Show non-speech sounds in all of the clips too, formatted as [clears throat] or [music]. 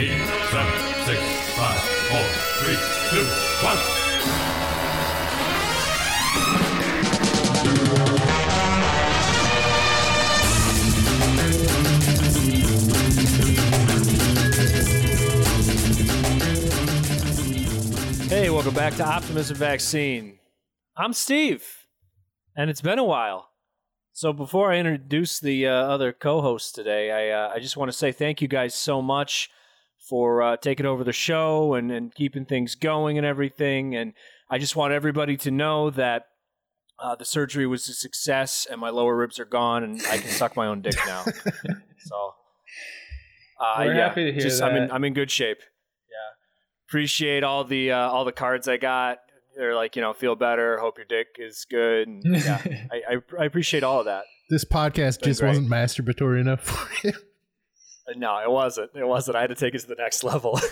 eight, seven, six, five, four, three, two, one. Hey, welcome back to Optimism Vaccine. I'm Steve, and it's been a while. So before I introduce the uh, other co-hosts today, I uh, I just want to say thank you guys so much for uh, taking over the show and, and keeping things going and everything. And I just want everybody to know that uh, the surgery was a success, and my lower ribs are gone, and I can suck my own dick now. [laughs] so uh, We're yeah, happy to hear just, I'm in. I'm in good shape. Yeah, appreciate all the uh, all the cards I got. They're like you know feel better. Hope your dick is good. And, yeah, [laughs] I, I I appreciate all of that. This podcast just great. wasn't masturbatory enough for you. Uh, No, it wasn't. It wasn't. I had to take it to the next level. [laughs]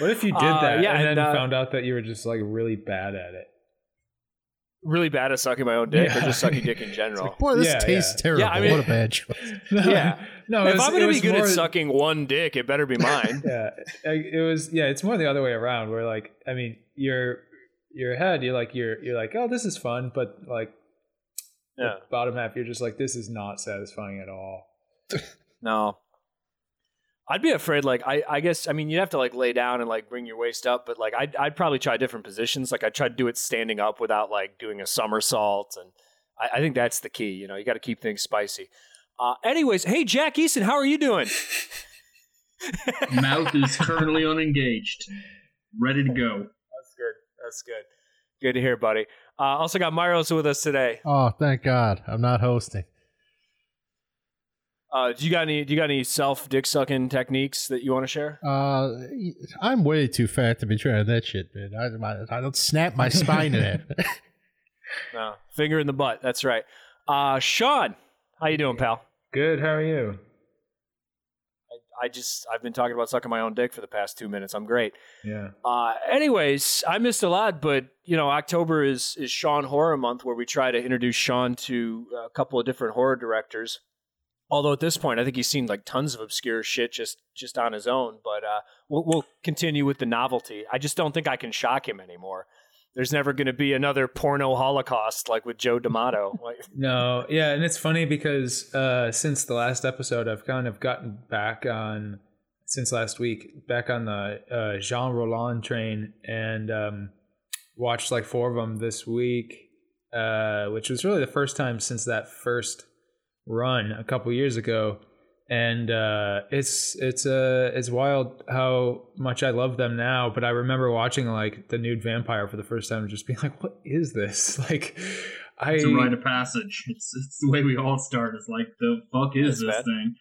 What if you did Uh, that yeah, and, and, then uh, found out that you were just like really bad at it? really bad at sucking my own dick, or just sucking dick in [laughs] general. Boy, this Yeah, tastes yeah. terrible. Yeah, I mean- what a bad choice. [laughs] Yeah. no. if was- I'm gonna be good more- at sucking one dick, it better be mine. yeah, it was. Yeah, it's more the other way around. Where like, I mean, your your head, you're like, you're you're like, oh, this is fun, but like, the yeah. bottom half, you're just like, this is not satisfying at all. No. I'd be afraid, like, I, I guess, I mean, you'd have to, like, lay down and, like, bring your waist up, but, like, I'd, I'd probably try different positions. Like, I'd try to do it standing up without, like, doing a somersault. And I, I think that's the key. You know, you got to keep things spicy. Uh, anyways, hey, Jack Easton, how are you doing? [laughs] Mouth is currently unengaged, ready to go. That's good. That's good. Good to hear, buddy. Uh, also got Myros with us today. Oh, thank God. I'm not hosting. Uh, do you got any? Do you got any self dick sucking techniques that you want to share? Uh, I'm way too fat to be trying that shit, man. I, I, I don't snap my spine in half. [laughs] [laughs] No, finger in the butt. That's right. Uh, Sean, how you doing, pal? Good. How are you? I just I've been talking about sucking my own dick for the past two minutes. I'm great. Yeah. Uh, anyways, I missed a lot, but you know, October is is Sean Horror Month, where we try to introduce Sean to a couple of different horror directors. Although at this point, I think he's seen like tons of obscure shit just just on his own. But uh, we'll, we'll continue with the novelty. I just don't think I can shock him anymore. There's never going to be another porno holocaust like with Joe D'Amato. [laughs] No, yeah, and it's funny because uh, since the last episode, I've kind of gotten back on since last week, back on the uh, Jean Rollin train, and um, watched like four of them this week, uh, which was really the first time since that first run a couple years ago. And uh, it's it's uh, it's wild how much I love them now. But I remember watching like the nude vampire for the first time, and just being like, "What is this?" [laughs] Like, I It's a rite of passage. It's it's the way we all start. It's like the fuck is Yes, this man. thing?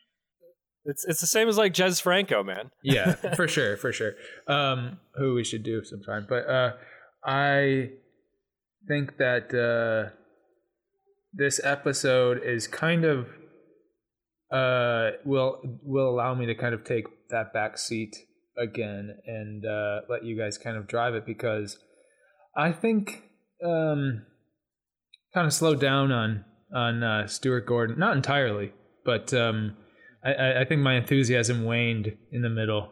it's it's the same as like Jess Franco, man. [laughs] yeah, for sure, for sure. Um, who we should do sometime, but uh, I think that uh, this episode is kind of uh will will allow me to kind of take that back seat again and uh, let you guys kind of drive it because I think um kind of slowed down on on uh, Stuart Gordon, not entirely, but um. I- I, I think my enthusiasm waned in the middle.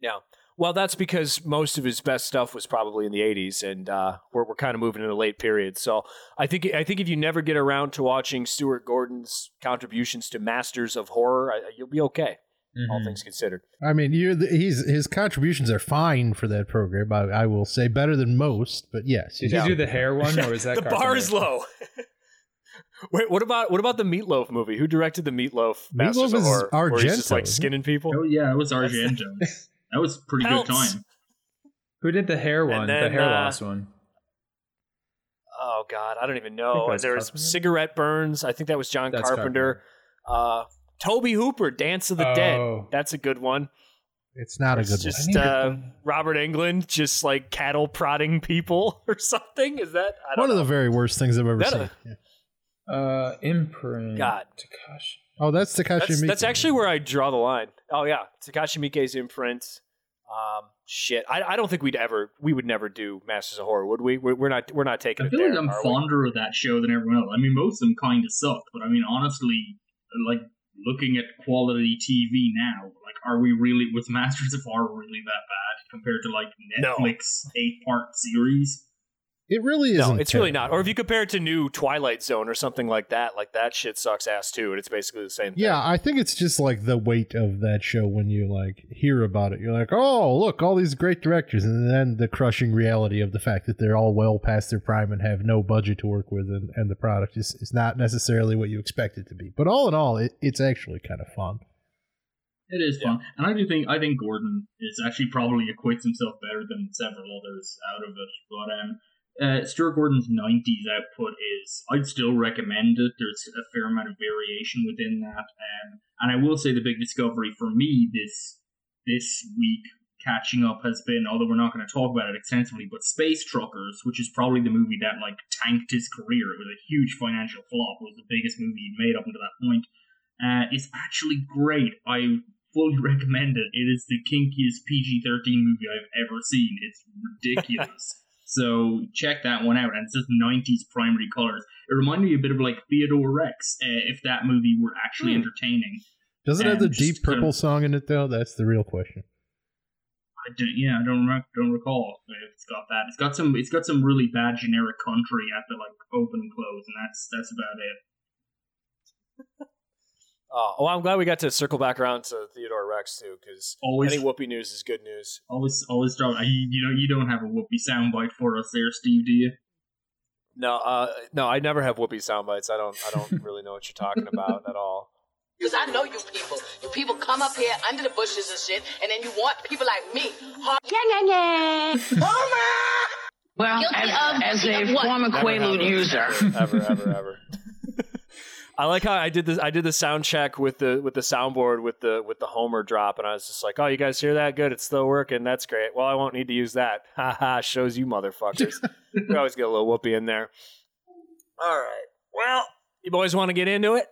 Yeah. Well, that's because most of his best stuff was probably in the '80s, and uh, we're we're kind of moving in a late period. So I think I think if you never get around to watching Stuart Gordon's contributions to masters of horror, I, you'll be okay, all Mhm. things considered. I mean, you're the, he's his contributions are fine for that program. I, I will say better than most, but yes. Did you do the hair one, or [laughs] was that the bar is low. [laughs] Wait, what about what about the Meatloaf movie? Who directed the Meatloaf? Masters Meatloaf of is Horror, where he's just like skinning people. Oh yeah, it was Argento. [laughs] that was a pretty good time. Who did the hair And one? the hair uh, loss one. Oh God, I don't even know. that's There's Carpenter. cigarette burns. I think that was John That's Carpenter. Uh, Tobe Hooper, Dance of the Oh. Dead. That's a good one. It's not a It's good just I need uh, Robert Englund, just like cattle prodding people [laughs] or something. Is that I one. don't One of the very worst things I've ever That seen. a- Yeah. Uh, imprint. God. Takashi. Oh, that's Takashi That's, that's actually where I draw the line. Oh yeah, Takashi Miike's imprint. Um, shit, I, I don't think we'd ever, we would never do Masters of Horror, would we? We're, we're not, we're not taking I it feel there. like I'm are we? fonder of that show than everyone else. I mean, most of them kind of sucked, but I mean, honestly, like looking at quality TV now, like, are we really was Masters of Horror really that bad compared to like No. Netflix eight part series? It really isn't. No, it's really not. Or if you compare it to new Twilight Zone or something like that, like that shit sucks ass too, and it's basically the same thing. Yeah, I think it's just like the weight of that show when you like hear about it. You're like, oh, look, all these great directors, and then the crushing reality of the fact that they're all well past their prime and have no budget to work with, and, and the product is, is not necessarily what you expect it to be. But all in all, it, it's actually kind of fun. It is fun, and I do think I think Gordon is actually probably acquits himself better than several others out of it. But um, uh, Stuart Gordon's '90s output is I'd still recommend it. There's a fair amount of variation within that, um, and I will say the big discovery for me this this week catching up has been, although we're not going to talk about it extensively, but Space Truckers, which is probably the movie that like tanked his career. It was a huge financial flop. It was the biggest movie he'd made up until that point. Uh, is actually great. I fully [laughs] recommend it. It is the kinkiest PG 13 movie I've ever seen. It's [laughs] ridiculous. So check that one out. And it's just 90s primary colors. It reminded me a bit of like Theodore Rex, uh, if that movie were actually Hmm. entertaining. Does it have the And just Deep kind of- Purple song in it though? That's the real question. I do, yeah, I don't rec- don't recall if it's got that. It's got some. It's got some really bad generic country at the like open and close, and that's that's about it. [laughs] Oh, well, I'm glad we got to circle back around to Theodore Rex too, because Always, any Whoopi news is good news. always, always drop. You, you know, you don't have a Whoopi soundbite for us there, Steve, do you? No, uh, no, I never have Whoopi soundbites. I don't, I don't [laughs] really know what you're talking about at all. Because I know you people. You people come up here under the bushes and shit, and then you want people like me. Hard- yeah, yeah, yeah. [laughs] Well, Guilty as, of- as a former Never Quaalude have. user, ever, ever, ever. I like how I did this. I did the sound check with the with the soundboard with the with the Homer drop, and I was just like, "Oh, you guys hear that? Good, it's still working. That's great. Well, I won't need to use that. [laughs] Ha ha! Shows you motherfuckers. [laughs] we always get a little Whoopi in there. All right. Well, you boys want to get into it?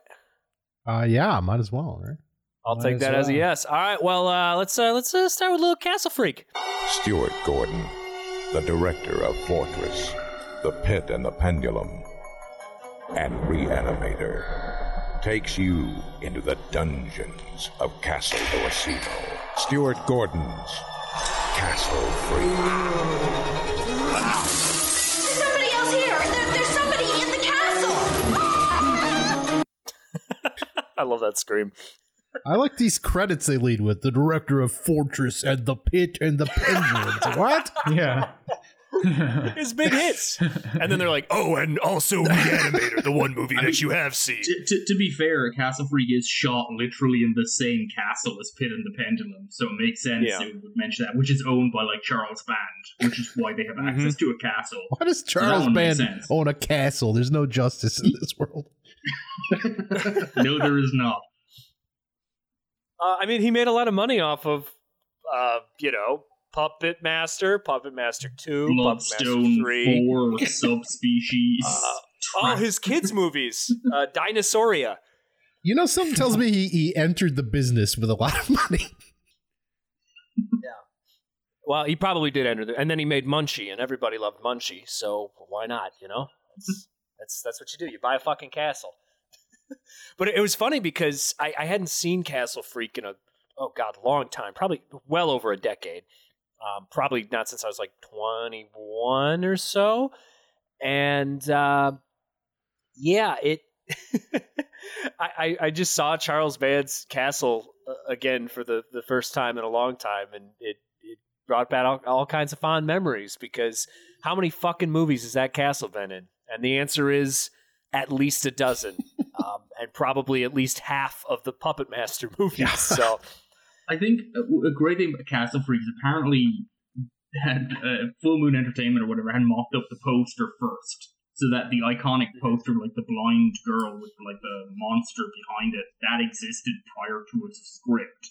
Uh, yeah, might as well, right? I'll Might take as that as a yes. All right. Well, uh, let's uh, let's uh, start with a little Castle Freak. Stuart Gordon, the director of Fortress, The Pit and the Pendulum, and Reanimator, takes you into the dungeons of Castle D'Orsino. Stuart Gordon's Castle Freak. There's somebody else here. There, there's somebody in the castle. [laughs] I love that scream. I like these credits they lead with the director of Fortress and the Pit and the Pendulum. [laughs] what? Yeah. [laughs] His big hits, and then they're like, "Oh, and also Reanimator, the one movie [laughs] that you have seen." To, to, to be fair, Castle Freak is shot literally in the same castle as Pit and the Pendulum, so it makes sense Yeah. it would mention that, which is owned by like Charles Band, which is why they have access to a castle. Why does Charles one makes Band own a castle? There's no justice in this world. [laughs] no, there is not. Uh, I mean, he made a lot of money off of, uh, you know, Puppet Master, Puppet Master Two, Puppet Master Three. Four [laughs] subspecies. Uh, oh, his kids' movies, uh, [laughs] Dinosauria. You know, something tells me he, he entered the business with a lot of money. [laughs] Yeah. Well, he probably did enter the, and then he made Munchie, and everybody loved Munchie, so why not? You know, that's that's, that's what you do. You buy a fucking castle. but it, was funny because I, I hadn't seen Castle Freak in a oh god, long time, probably well over a decade. Um, probably not since I was like twenty one or so, and uh, yeah, it. [laughs] I, I I just saw Charles Band's castle uh, again for the, the first time in a long time, and it it brought back all, all kinds of fond memories because how many fucking movies has that castle been in? And the answer is at least a dozen, [laughs] um, and probably at least half of the Puppet Master movies. So I think a a great thing about Castle Freak is apparently had uh, Full Moon Entertainment or whatever had mocked up the poster first, so that the iconic poster, like the blind girl with like the monster behind it, that existed prior to its script.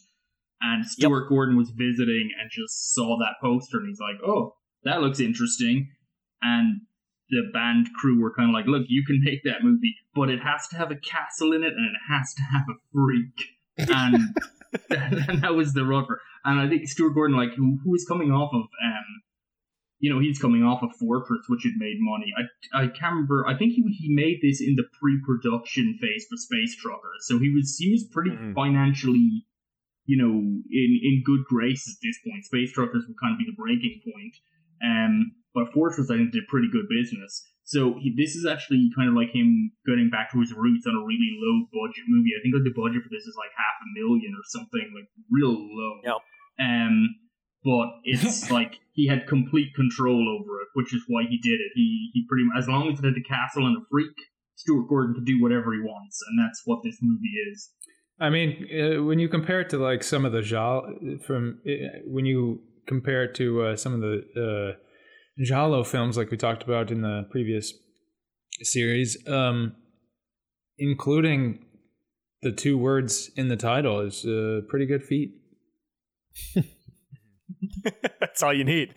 And Stuart Gordon was visiting and just saw that poster, and he's like, "Oh, that looks interesting." And the band crew were kind of like, "Look, you can make that movie, but it has to have a castle in it, and it has to have a freak." [laughs] And and [laughs] that was the rubber. And I think Stuart Gordon, like who, who was coming off of um, you know, he's coming off of Fortress, which had made money. I I can't remember. I think he he made this in the pre-production phase for Space Truckers, so he was he was pretty Mhm. financially, you know, in in good grace at this point. Space Truckers would kind of be the breaking point. Um, but Fortress, I think, did pretty good business. So he, this is actually kind of like him getting back to his roots on a really low budget movie. I think like the budget for this is like half a million or something, like real low. Yep. Um, but it's [laughs] like he had complete control over it, which is why he did it. He he pretty much, as long as it had the castle and a freak, Stuart Gordon could do whatever he wants, and that's what this movie is. I mean, uh, when you compare it to like some of the Jal from uh, when you compare it to uh, some of the uh, giallo films, like we talked about in the previous series, um, including the two words in the title, is a pretty good feat. [laughs] That's all you need.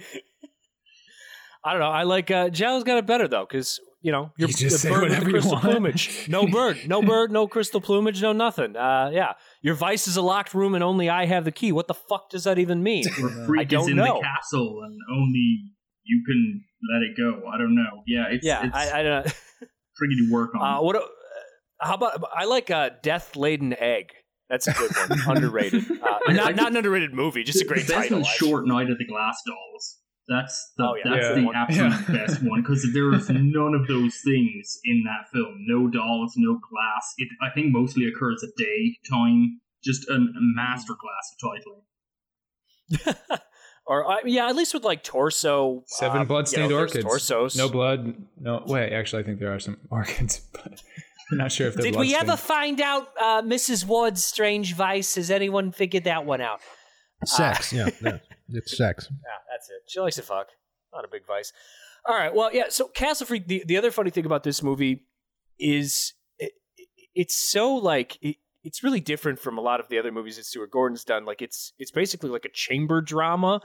I don't know. I like uh Jal's got it better though, because you know you're You just the say bird with the whatever you crystal want. plumage. No [laughs] bird, no bird, no crystal plumage, no nothing. Uh, yeah, your vice is a locked room and only I have the key. What the fuck does that even mean? Freak I don't is in know. the castle and only you can let it go. I don't know. Yeah, it's yeah, it's I, I don't. know. [laughs] tricky to work on. Uh, what? uh, How about I like uh, Death Laid an Egg. That's a good one. [laughs] underrated. Uh, [laughs] not I- not an underrated movie, just a great the best title. one's. Short Night at the Glass Dolls. That's the Oh, yeah, that's that's the the one. absolute Yeah. best one because there is none of those things in that film. No dolls, no glass. It I think mostly occurs at day time. Just a, a masterclass of titling. Or uh, yeah, at least with like torso. Seven uh, bloodstained you know, orchids. Torsos. No blood. No wait. Actually, I think there are some [laughs] orchids, but I'm not sure if they're. Did we ever find out uh, Mrs. Wardh's strange vice? Has anyone figured that one out? Sex. [laughs] yeah, yeah, it's sex. Yeah, that's it. She likes to fuck. Not a big vice. All right. Well, yeah. So Castle Freak. The, the other funny thing about this movie is it, it's so like it, it's really different from a lot of the other movies that Stuart Gordon's done. Like it's it's basically like a chamber drama,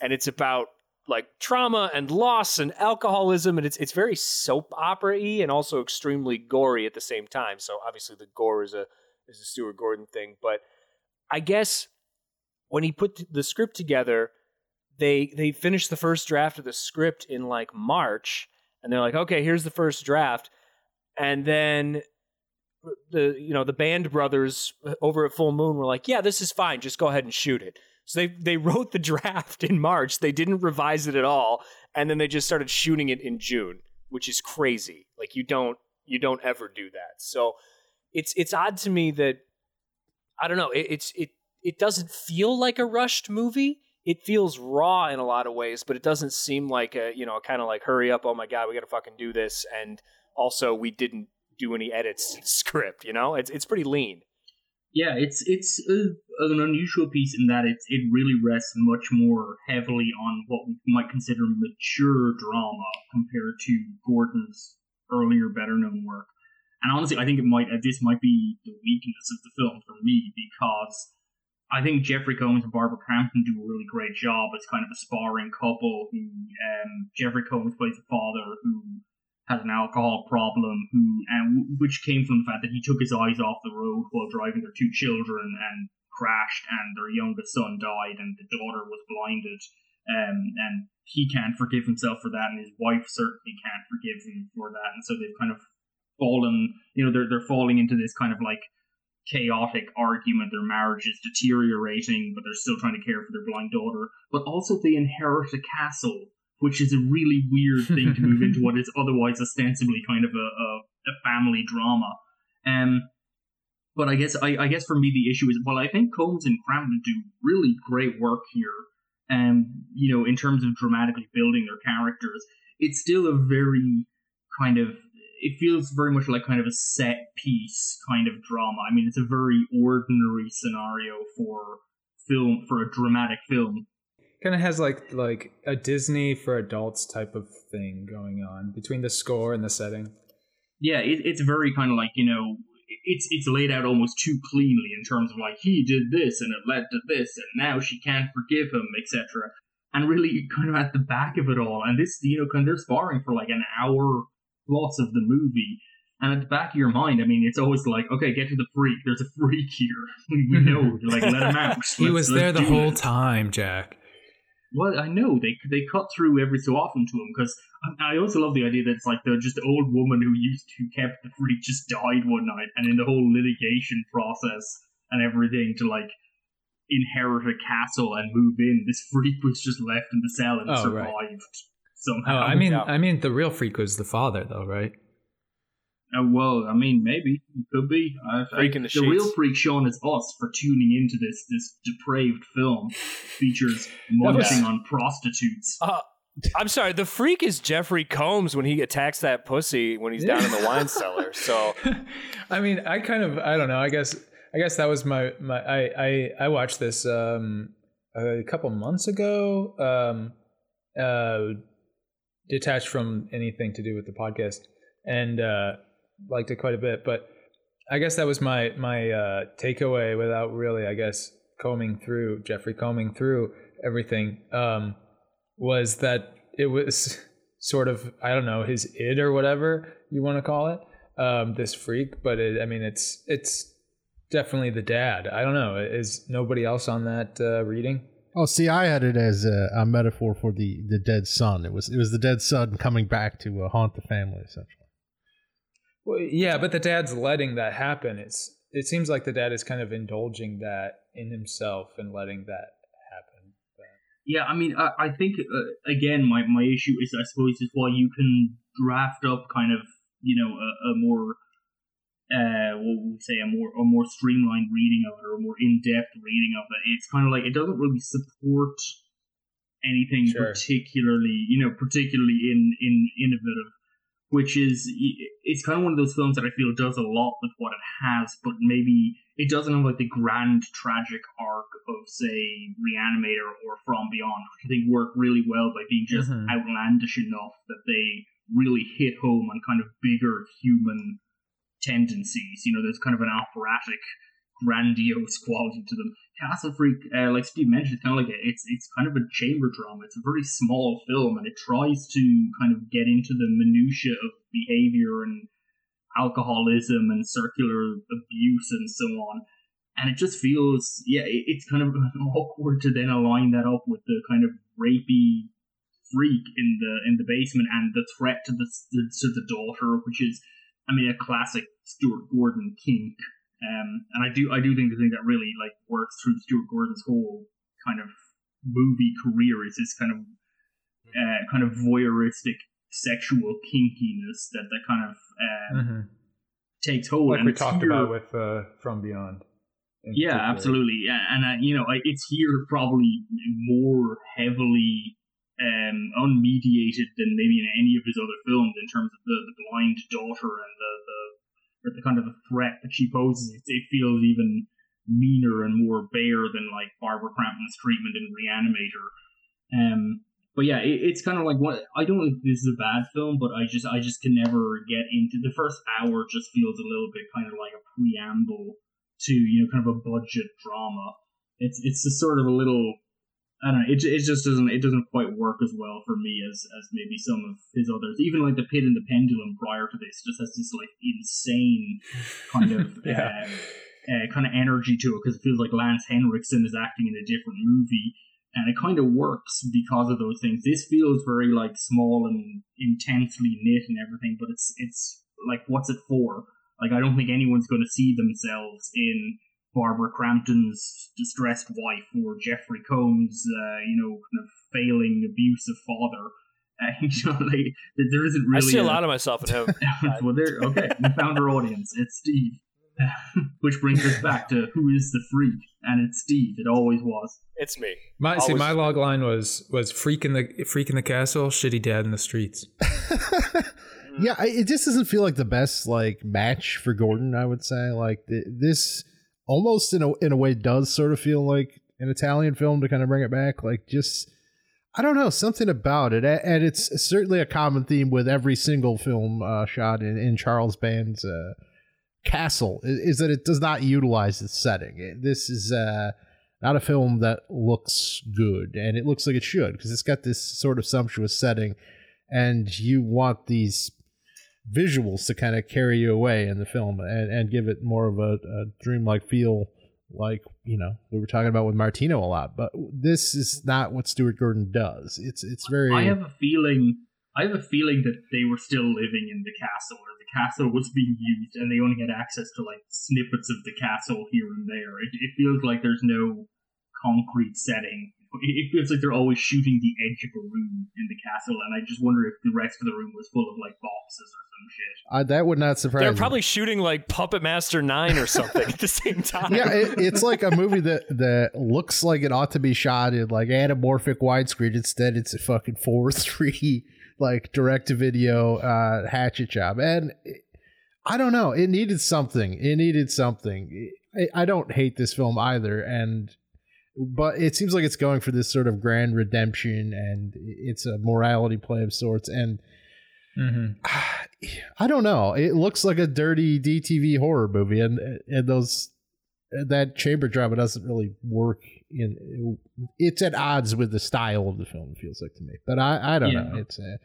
and it's about like trauma and loss and alcoholism, and it's it's very soap opera y and also extremely gory at the same time. So obviously the gore is a is a Stuart Gordon thing, but I guess when he put the script together, they they finished the first draft of the script in like March, and they're like, okay, here's the first draft, and then the you know the band brothers uh, over at Full Moon were like, yeah, this is fine, just go ahead and shoot it. So they they [laughs] wrote the draft in March, they didn't revise it at all, and then they just started shooting it in June, which is crazy. Like you don't you don't ever do that. So it's it's odd to me that I don't know. It, it's it it doesn't feel like a rushed movie. It feels raw in a lot of ways, but it doesn't seem like a you know kind of like hurry up. Oh my god, we got to fucking do this. And also, we didn't do any edits to the [laughs] script. You know, it's it's pretty lean. Yeah, it's it's a, an unusual piece in that it it really rests much more heavily on what we might consider mature drama compared to Gordon's earlier, better known work. And honestly, I think it might this might be the weakness of the film for me because I think Jeffrey Combs and Barbara Crampton do a really great job as kind of a sparring couple. Who um, Jeffrey Combs plays a father who has an alcohol problem, who and which came from the fact that he took his eyes off the road while driving their two children and crashed, and their youngest son died, and the daughter was blinded. Um, and he can't forgive himself for that, and his wife certainly can't forgive him for that, and so they've kind of fallen. You know, they're they're falling into this kind of like chaotic argument. Their marriage is deteriorating, but they're still trying to care for their blind daughter. But also, they inherit a castle, which is a really weird thing to move into [laughs] what is otherwise ostensibly kind of a, a, a family drama. Um, but I guess I, I guess for me the issue is well, I think Combs and Crampton do really great work here. Um, you know, in terms of dramatically building their characters, it's still a very kind of it feels very much like kind of a set piece kind of drama. I mean, it's a very ordinary scenario for film for a dramatic film. Kind of has like like a Disney for adults type of thing going on between the score and the setting. Yeah, it, it's very kind of like you know, it's it's laid out almost too cleanly in terms of like he did this and it led to this and now she can't forgive him, etc. And really, kind of at the back of it all, and this you know, kind of they're sparring for like an hour plus of the movie. And at the back of your mind, I mean, it's always like, okay, get to the freak. There's a freak here. [laughs] we know, like, let him out. [laughs] He Let's- was there the whole it. time, Jack. Well, I know they they cut through every so often to him because I also love the idea that it's like the just old woman who used to kept the freak just died one night, and in the whole litigation process and everything to like inherit a castle and move in, this freak was just left in the cell and Oh, survived right. somehow. Oh, I mean, Yeah. I mean, the real freak was the father, though, right? Uh, well, I mean, maybe it could be. I, I- the the real freak shown is us for tuning into this this depraved film [laughs] features munching on prostitutes. Uh, I'm sorry. The freak is Jeffrey Combs when he attacks that pussy when he's down in the wine cellar. So [laughs] I mean, I kind of, I don't know. I guess, I guess that was my, my. I, I, I watched this um, a couple months ago. Um, uh, detached from anything to do with the podcast, and uh, liked it quite a bit. But I guess that was my my uh, takeaway without really, I guess, combing through Jeffrey combing through everything. Um, was that it was [laughs] sort of I don't know his id or whatever you want to call it um, this freak, but it, I mean it's it's definitely the dad. I don't know. Is nobody else on that uh, reading? Oh, see, I had it as a, a metaphor for the, the dead son. It was it was the dead son coming back to uh, haunt the family, essentially. Well, yeah, but the dad's letting that happen. It's it seems like the dad is kind of indulging that in himself and letting that happen. Yeah, I mean, I, I think uh, again, my my issue is, I suppose, is why you can draft up kind of you know a, a more uh what would we say a more a more streamlined reading of it or a more in depth reading of it. It's kind of like it doesn't really support anything Sure. particularly you know particularly in in innovative which is it's kind of one of those films that I feel does a lot with what it has, but maybe it doesn't have like the grand tragic arc of say Reanimator or From Beyond, which I think work really well by being just Mhm. outlandish enough that they really hit home on kind of bigger human tendencies. You know, there's kind of an operatic, grandiose quality to them. Castle Freak, uh, like Steve mentioned, it's kind of like a, it's it's kind of a chamber drama. It's a very small film, and it tries to kind of get into the minutia of behavior and alcoholism and circular abuse and so on. And it just feels, yeah, it, it's kind of [laughs] awkward to then align that up with the kind of rapey freak in the in the basement and the threat to the to the daughter, which is, I mean, a classic Stuart Gordon kink. Um, and I do I do think the thing that really like works through Stuart Gordon's whole kind of movie career is this kind of uh, kind of voyeuristic sexual kinkiness that that kind of uh, Mm-hmm. takes hold. Like and we talked here- about with uh, From Beyond. yeah, particular. absolutely. Yeah, and uh, you know, it's here probably more heavily um, unmediated than maybe in any of his other films in terms of the, the blind daughter and the, the or the kind of the threat that she poses. It, it feels even meaner and more bare than like Barbara Crampton's treatment in Reanimator. Um, but yeah, it, it's kind of like what I don't think this is a bad film, but I just I just can never get into the first hour. Just feels a little bit kind of like a preamble to you know kind of a budget drama. It's it's a sort of a little I don't know. It, it just doesn't it doesn't quite work as well for me as as maybe some of his others. Even like the Pit and the Pendulum prior to this just has this like insane kind of [laughs] Yeah. uh, uh, kind of energy to it because it feels like Lance Henriksen is acting in a different movie. And it kind of works because of those things. This feels very like small and intensely knit and everything, but it's it's like what's it for? Like I don't think anyone's going to see themselves in Barbara Crampton's distressed wife or Jeffrey Combs, uh, you know, kind of failing abusive father. [laughs] Uh, you know, like there isn't really. I see a lot of myself in him. [laughs] well, there. Okay, we found our audience. It's Steve. [laughs] Which brings us back to who is the freak, and it's Steve. It always was. It's me. My see, my log line was was freak in the freak in the castle, shitty dad in the streets. yeah, I, it just doesn't feel like the best like match for Gordon. I would say like th- this almost in a in a way does sort of feel like an Italian film to kind of bring it back. Like just I don't know something about it, and it's certainly a common theme with every single film uh, shot in, in Charles Band's uh, castle is, that it does not utilize its setting. This is uh, not a film that looks good, and it looks like it should because it's got this sort of sumptuous setting, and you want these visuals to kind of carry you away in the film and, and give it more of a, a dreamlike feel like you know we were talking about with Martino a lot. But this is not what Stuart Gordon does. It's it's very. I have a feeling. I have a feeling that they were still living in the castle, or the castle was being used, and they only had access to like snippets of the castle here and there. It, it feels like there's no concrete setting. It feels like they're always shooting the edge of a room in the castle, and I just wonder if the rest of the room was full of like boxes or some shit. Uh, that would not surprise me. They're me. probably shooting like Puppet Master 9 or something at the same time. yeah, it, it's like a movie that that looks like it ought to be shot in like anamorphic widescreen. Instead, it's a fucking four three like direct to video uh, hatchet job, and it- I don't know. It needed something. It needed something. I, I don't hate this film either, and but it seems like it's going for this sort of grand redemption, and it's a morality play of sorts, and. Mhm. [sighs] I don't know. It looks like a dirty DTV horror movie, and and those that chamber drama doesn't really work. In it's at odds with the style of the film. It feels like to me, but I I don't know. It's uh,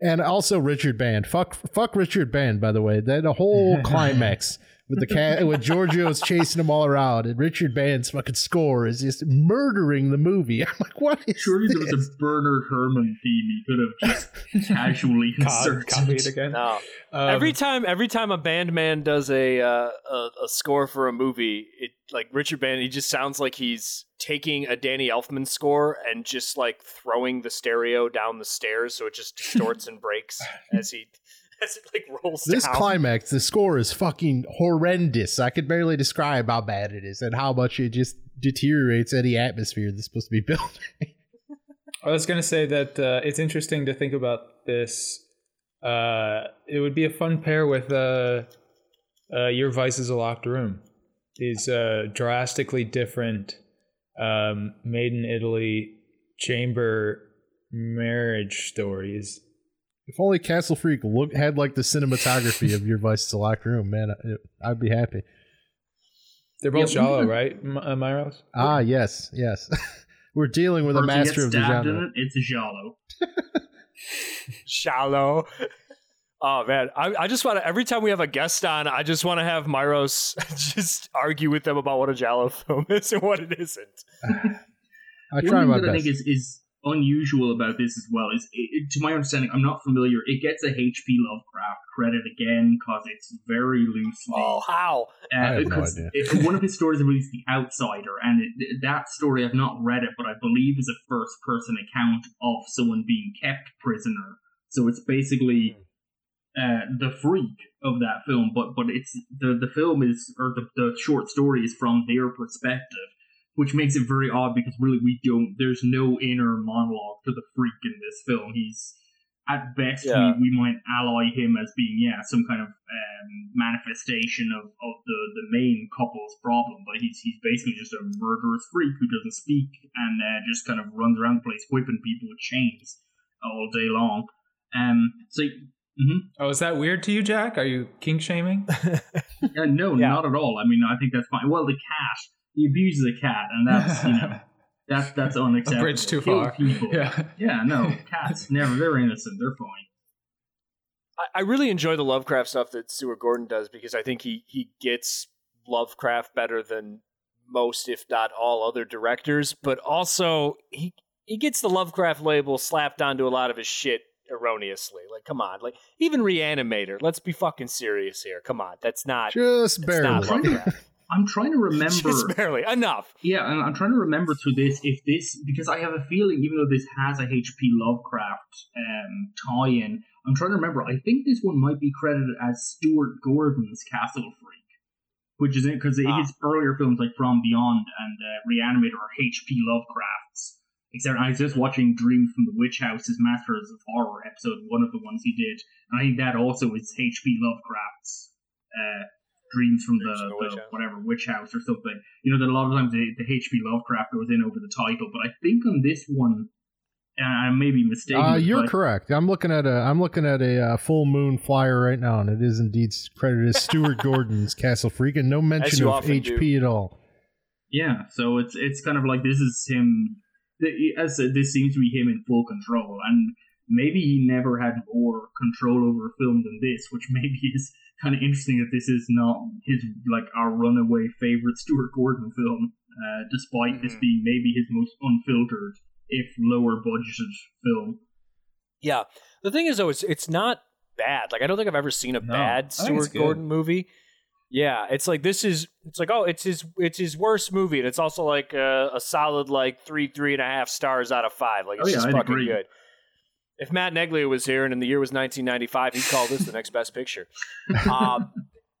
and also Richard Band. Fuck fuck Richard Band. By the way, that whole [laughs] climax. With the cat, with Giorgio's chasing them all around, and Richard Band's fucking score is just murdering the movie. [laughs] I'm like, what is Surely this? there was a Bernard Herrmann theme he could have just [laughs] casually Co- inserted. copy it again. No. Um, every time, every time a band man does a, uh, a a score for a movie, it like Richard Band, he just sounds like he's taking a Danny Elfman score and just like throwing the stereo down the stairs, so it just distorts and breaks [laughs] as he [laughs] as it like rolls This down. climax, the score is fucking horrendous. I could barely describe how bad it is and how much it just deteriorates any atmosphere that's supposed to be [laughs] built. I was going to say that uh, it's interesting to think about this. Uh, it would be a fun pair with uh, uh, Your Vice is a Locked Room. These uh, drastically different um, made in Italy chamber marriage stories. If only Castle Freak look had like the cinematography of Your Vice to Locked Room, man, I, I'd be happy. They're both Yeah, shallow, wouldn't right, M- uh, Myros? Ah, yes, yes. [laughs] We're dealing with a master of the genre. it, it's a giallo. [laughs] shallow. Oh man, I, I just want to. Every time we have a guest on, I just want to have Myros [laughs] just argue with them about what a giallo film is and what it isn't. [sighs] I try thing my that I best. think is, is unusual about this as well is, it, it- to my understanding, I'm not familiar. It gets a H.P. Lovecraft credit again because it's very loosely. Oh, how? Uh, I have no because idea. [laughs] it- one of his stories is released The Outsider, and it, that story I've not read it, but I believe is a first-person account of someone being kept prisoner. So it's basically uh, the freak of that film, but but it's the the film is or the the short story is from their perspective, which makes it very odd because really we don't. There's no inner monologue to the freak in this film. He's at best Yeah. we, we might ally him as being yeah some kind of um, manifestation of, of the the main couple's problem, but he's he's basically just a murderous freak who doesn't speak and uh, just kind of runs around the place whipping people with chains all day long. Um, so. mhm. Oh, is that weird to you, Jack? Are you kink shaming? [laughs] Uh, no, Yeah. not at all. I mean, I think that's fine. Well, the cat, he abuses a cat, and that's you know, [laughs] that's that's unacceptable. A bridge too Kill far. People. Yeah. yeah, no, cats never. They're innocent. They're fine. I, I really enjoy the Lovecraft stuff that Stuart Gordon does because I think he he gets Lovecraft better than most, if not all, other directors. But also he he gets the Lovecraft label slapped onto a lot of his shit erroneously. Like, come on, like even Reanimator. Let's be fucking serious here. Come on, that's not Just that's not barely. Lovecraft. [laughs] I'm trying to [laughs] remember. Just barely enough. Yeah, and I'm trying to remember through this if this because I have a feeling even though this has a H.P. Lovecraft um, tie-in, I'm trying to remember. I think this one might be credited as Stuart Gordon's Castle Freak, which is because Ah. his earlier films like From Beyond and uh, Reanimator are H.P. Lovecraft's. Except I was just watching Dream from the Witch House, his Masters of Horror episode, one of the ones he did, and I think that also is H.P. Lovecraft's. Uh, Dreams from the, the the Witch whatever witch house or something. You know that a lot of times the, the H.P. Lovecraft goes in over the title, but I think on this one, and I may be mistaken. Uh, you're but correct. I'm looking at a I'm looking at a uh, full moon flyer right now, and it is indeed credited as Stuart [laughs] Gordon's Castle Freak, and no mention of often HP at all. Yeah, so it's it's kind of like this is him. As I said, this seems to be him in full control, and maybe he never had more control over a film than this, which [laughs] maybe is kind of interesting that this is not his like our runaway favorite [laughs] Stuart Gordon film, uh, despite this Mhm. being maybe his most unfiltered, if lower budgeted film. Yeah. The thing is, though, it's it's not bad. Like I don't think I've ever seen a No, bad I Stuart. Gordon movie. Yeah, it's like this is it's like oh, it's his it's his worst movie, and it's also like a, a solid like three three and a half stars out of five. Like it's Oh, yeah, just I'd fucking agree. good. If Matt Neglia was here and in the year was 1995, he'd call this the next best picture. [laughs] Um,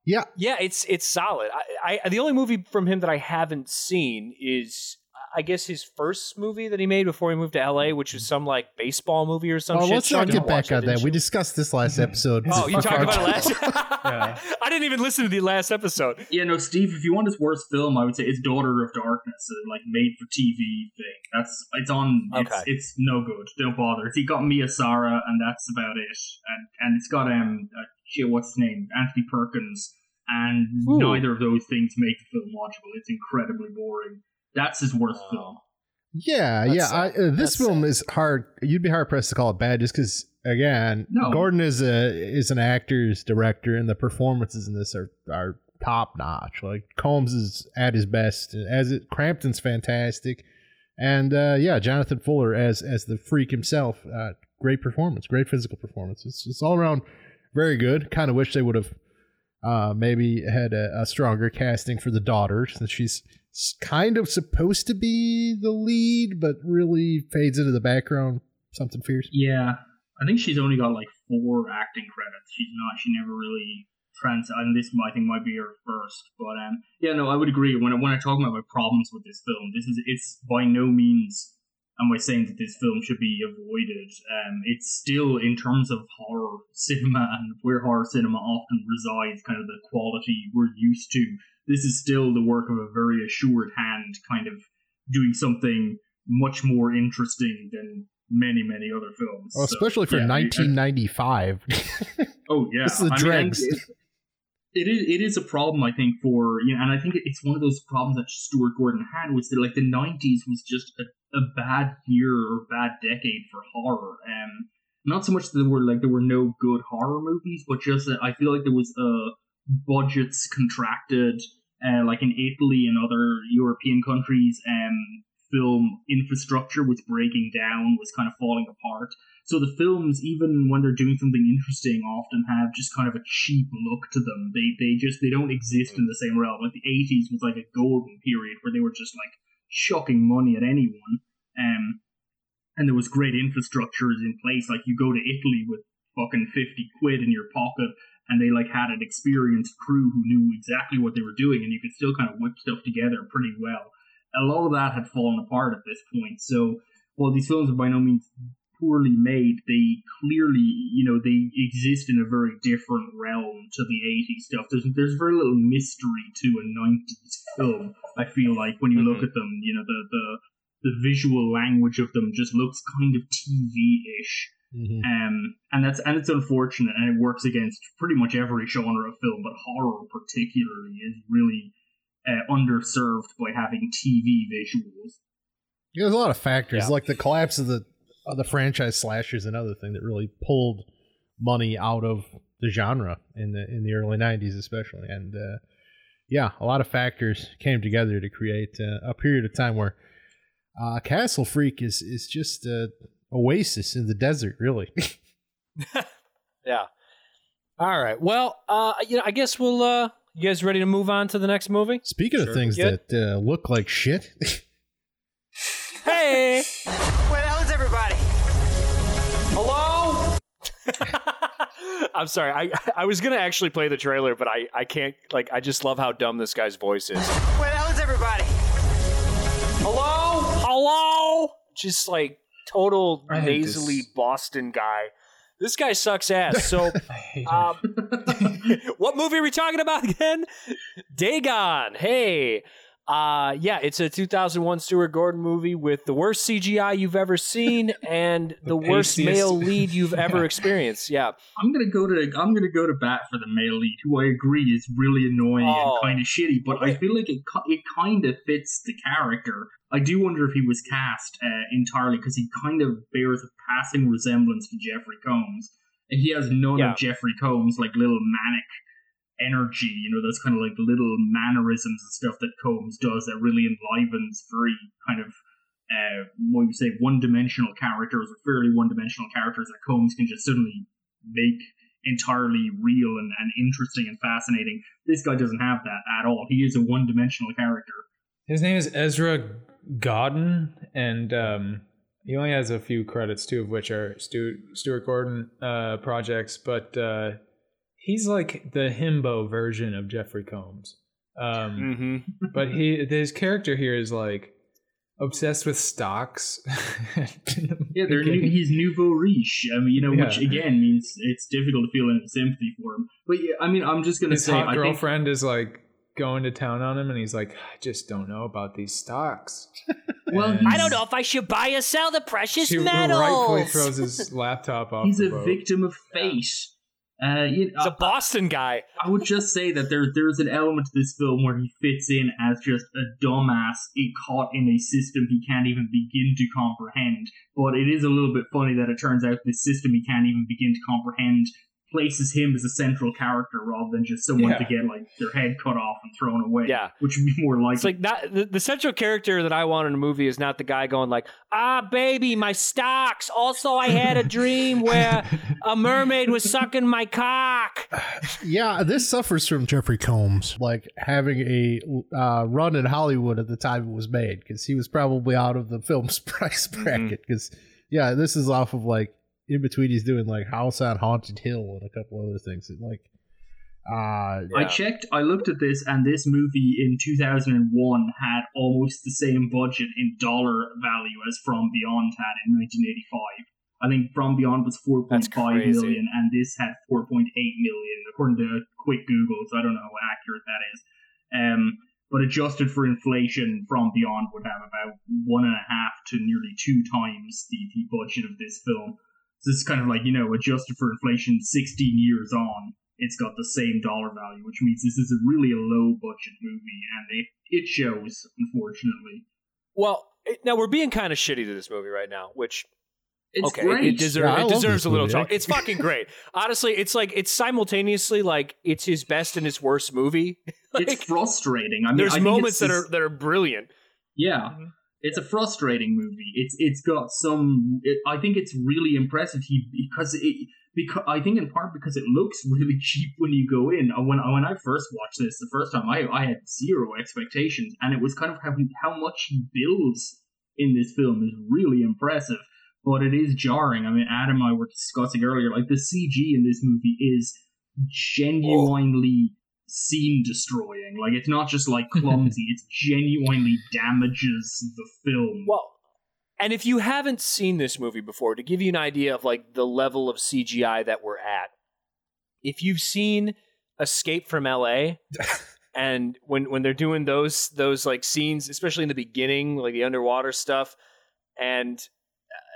Yeah, yeah, it's it's solid. I, I the only movie from him that I haven't seen is I guess his first movie that he made before he moved to LA, which was some like baseball movie or some oh, shit. let's Sean, not get back on didn't that. We discussed this last episode. Oh, you [laughs] talked about it last. [laughs] Yeah. [laughs] I didn't even listen to the last episode. Yeah, no, Steve. If you want his worst film, I would say it's Daughter of Darkness, a like made for TV thing. That's it's on. It's, Okay. it's no good. Don't bother. It's got Mia Sara, and that's about it. And and it's got um uh, shit. What's his name? Anthony Perkins. And Ooh. neither of those things make the film watchable. It's incredibly boring. That's his worst film. Yeah, That's yeah. I, uh, this That's film is hard. You'd be hard pressed to call it bad, just because again, No. Gordon is a is an actor's director, and the performances in this are are top notch. Like Combs is at his best, as it Crampton's fantastic, and uh, yeah, Jonathan Fuller as as the freak himself. Uh, great performance, great physical performance. It's it's all around very good. Kind of wish they would have uh, maybe had a, a stronger casting for the daughter, since she's s- kind of supposed to be the lead, but really fades into the background. Something fierce. Yeah, I think she's only got like four acting credits. She's not. She never really trans. And this I think might be her first. But um, yeah, no, I would agree. When I, when I talk about my problems with this film, this is it's by no means am I saying that this film should be avoided. Um, it's still in terms of horror [laughs] cinema and where horror cinema often resides, kind of the quality we're used to. This is still the work of a very assured hand, kind of doing something much more interesting than many many other films. Well, So, especially for yeah, I- 1995. [laughs] Oh yeah, This is the I mean, it- it is it is a problem I think for you know, and I think it's one of those problems that Stuart Gordon had was that like the '90s was just a, a bad year or bad decade for horror. Um, not so much that there were like there were no good horror movies, but just that I feel like there was uh budgets contracted, uh, like in Italy and other European countries, um, film infrastructure was breaking down, was kind of falling apart. So the films, even when they're doing something interesting, often have just kind of a cheap look to them. They they just they don't exist in the same realm. Like the eighties was like a golden period where they were just like chucking money at anyone. Um and there was great infrastructures in place. Like you go to Italy with fucking fifty quid in your pocket and they like had an experienced crew who knew exactly what they were doing and you could still kind of whip stuff together pretty well. A lot of that had fallen apart at this point. So while these films are by no means poorly made, they clearly, you know, they exist in a very different realm to the 80s stuff. There's there's very little mystery to a 90s film. I feel like when you look mm-hmm. at them, you know, the the the visual language of them just looks kind of TV-ish. Mhm. Um, and that's and it's unfortunate, and it works against pretty much every genre of film, but horror particularly is really uh, underserved by having TV visuals. Yeah, There's a lot of factors, Yeah. like the collapse of the of the franchise slashers, another thing that really pulled money out of the genre in the in the early '90s, especially. And uh, yeah, a lot of factors came together to create uh, a period of time where uh, Castle Freak is is just a oasis in the desert, really. [laughs] [laughs] Yeah. All right. Well, uh, you know, I guess we'll. Uh, you guys ready to move on to the next movie? Speaking of things Good. that uh, look like shit, [laughs] Hey. Where the hell is everybody? Hello? I'm sorry. I I was gonna actually play the trailer, but I I can't. Like, I just love how dumb this guy's voice is. Where the hell is everybody? Hello? Hello. Just like total nasally this. Boston guy. This guy sucks ass. So, [laughs] I hate him. um, [laughs] what movie are we talking about again? Dagon. Hey. Uh yeah, it's a 2001 Stuart Gordon movie with the worst CGI you've ever seen [laughs] and the, The worst male lead you've [laughs] ever Yeah. experienced. Yeah. I'm gonna go to I'm gonna go to bat for the male lead, who I agree is really annoying Oh. and kind of shitty, but I feel like it it kind of fits the character. I do wonder if he was cast uh, entirely because he kind of bears a passing resemblance to Jeffrey Combs, and he has none Yeah. of Jeffrey Combs' like little manic energy, you know, those kind of like little mannerisms and stuff that Combs does that really enlivens very kind of uh, what you say one dimensional characters or fairly one dimensional characters that Combs can just suddenly make entirely real and, and interesting and fascinating. This guy doesn't have that at all. He is a one dimensional character. His name is Ezra Godden, and um, he only has a few credits, two of which are Stu- Stuart Gordon uh, projects, but uh, he's like the himbo version of Jeffrey Combs. Um, Mm-hmm. but he his character here is like obsessed with stocks. [laughs] Yeah, they're new, he's nouveau riche. I mean, you know, which again means it's difficult to feel any sympathy for him. But yeah, I mean, I'm just gonna His say, hot I think girlfriend is like going to town on him, and he's like, "I just don't know about these stocks." [laughs] Well, I don't know if I should buy or sell the precious She metals. rightfully throws his laptop [laughs] off. he's the a boat. victim of fate. Uh, you He's a Boston guy. I would just say that there there's an element to this film where he fits in as just a dumbass caught in a system he can't even begin to comprehend. But it is a little bit funny that it turns out this system he can't even begin to comprehend places him as a central character rather than just someone Yeah. to get like their head cut off and thrown away. Yeah. which would be more likely. It's like not the, the central character that I want in a movie is not the guy going like, "Ah, baby, my stocks." Also, I had a [laughs] dream where a mermaid was sucking my cock. Yeah, this suffers from Jeffrey Combs, like having a uh, run in Hollywood at the time it was made, because he was probably out of the film's [laughs] price bracket. Because yeah, this is off of like in between. He's doing like House on Haunted Hill and a couple other things. It, like, uh, I checked, I looked at this, and this movie in 2001 had almost the same budget in dollar value as From Beyond had in 1985. I think From Beyond was 4.5 That's crazy. million, and this had 4.8 million, according to quick Google, so I don't know how accurate that is. Um, but adjusted for inflation, From Beyond would have about one and a half to nearly two times the, the budget of this film. So it's kind of like, you know, adjusted for inflation 16 years on, it's got the same dollar value, which means this is a really a low budget movie, and it, it shows, unfortunately. Well, it, now we're being kind of shitty to this movie right now, which It's okay, great. it, deserve, Yeah, it deserves a little movie. talk. It's fucking great. Honestly, it's like it's simultaneously like it's his best and his worst movie. [laughs] Like, it's frustrating. I mean, there's I moments that are that are brilliant. Yeah, mm-hmm. It's a frustrating movie. It's it's got some. It, I think it's really impressive. He because it because I think in part because it looks [laughs] really cheap when you go in. Uh, When when I first watched this the first time, I I had zero expectations, and it was kind of how he, how much he builds in this film is really impressive. But it is jarring. I mean, Adam and I were discussing earlier, like the CG in this movie is genuinely scene destroying. Like it's not just like clumsy; [laughs] it genuinely damages the film. Well, and if you haven't seen this movie before, to give you an idea of like the level of CGI that we're at, if you've seen Escape from LA, [laughs] and when when they're doing those those like scenes, especially in the beginning, like the underwater stuff, and uh,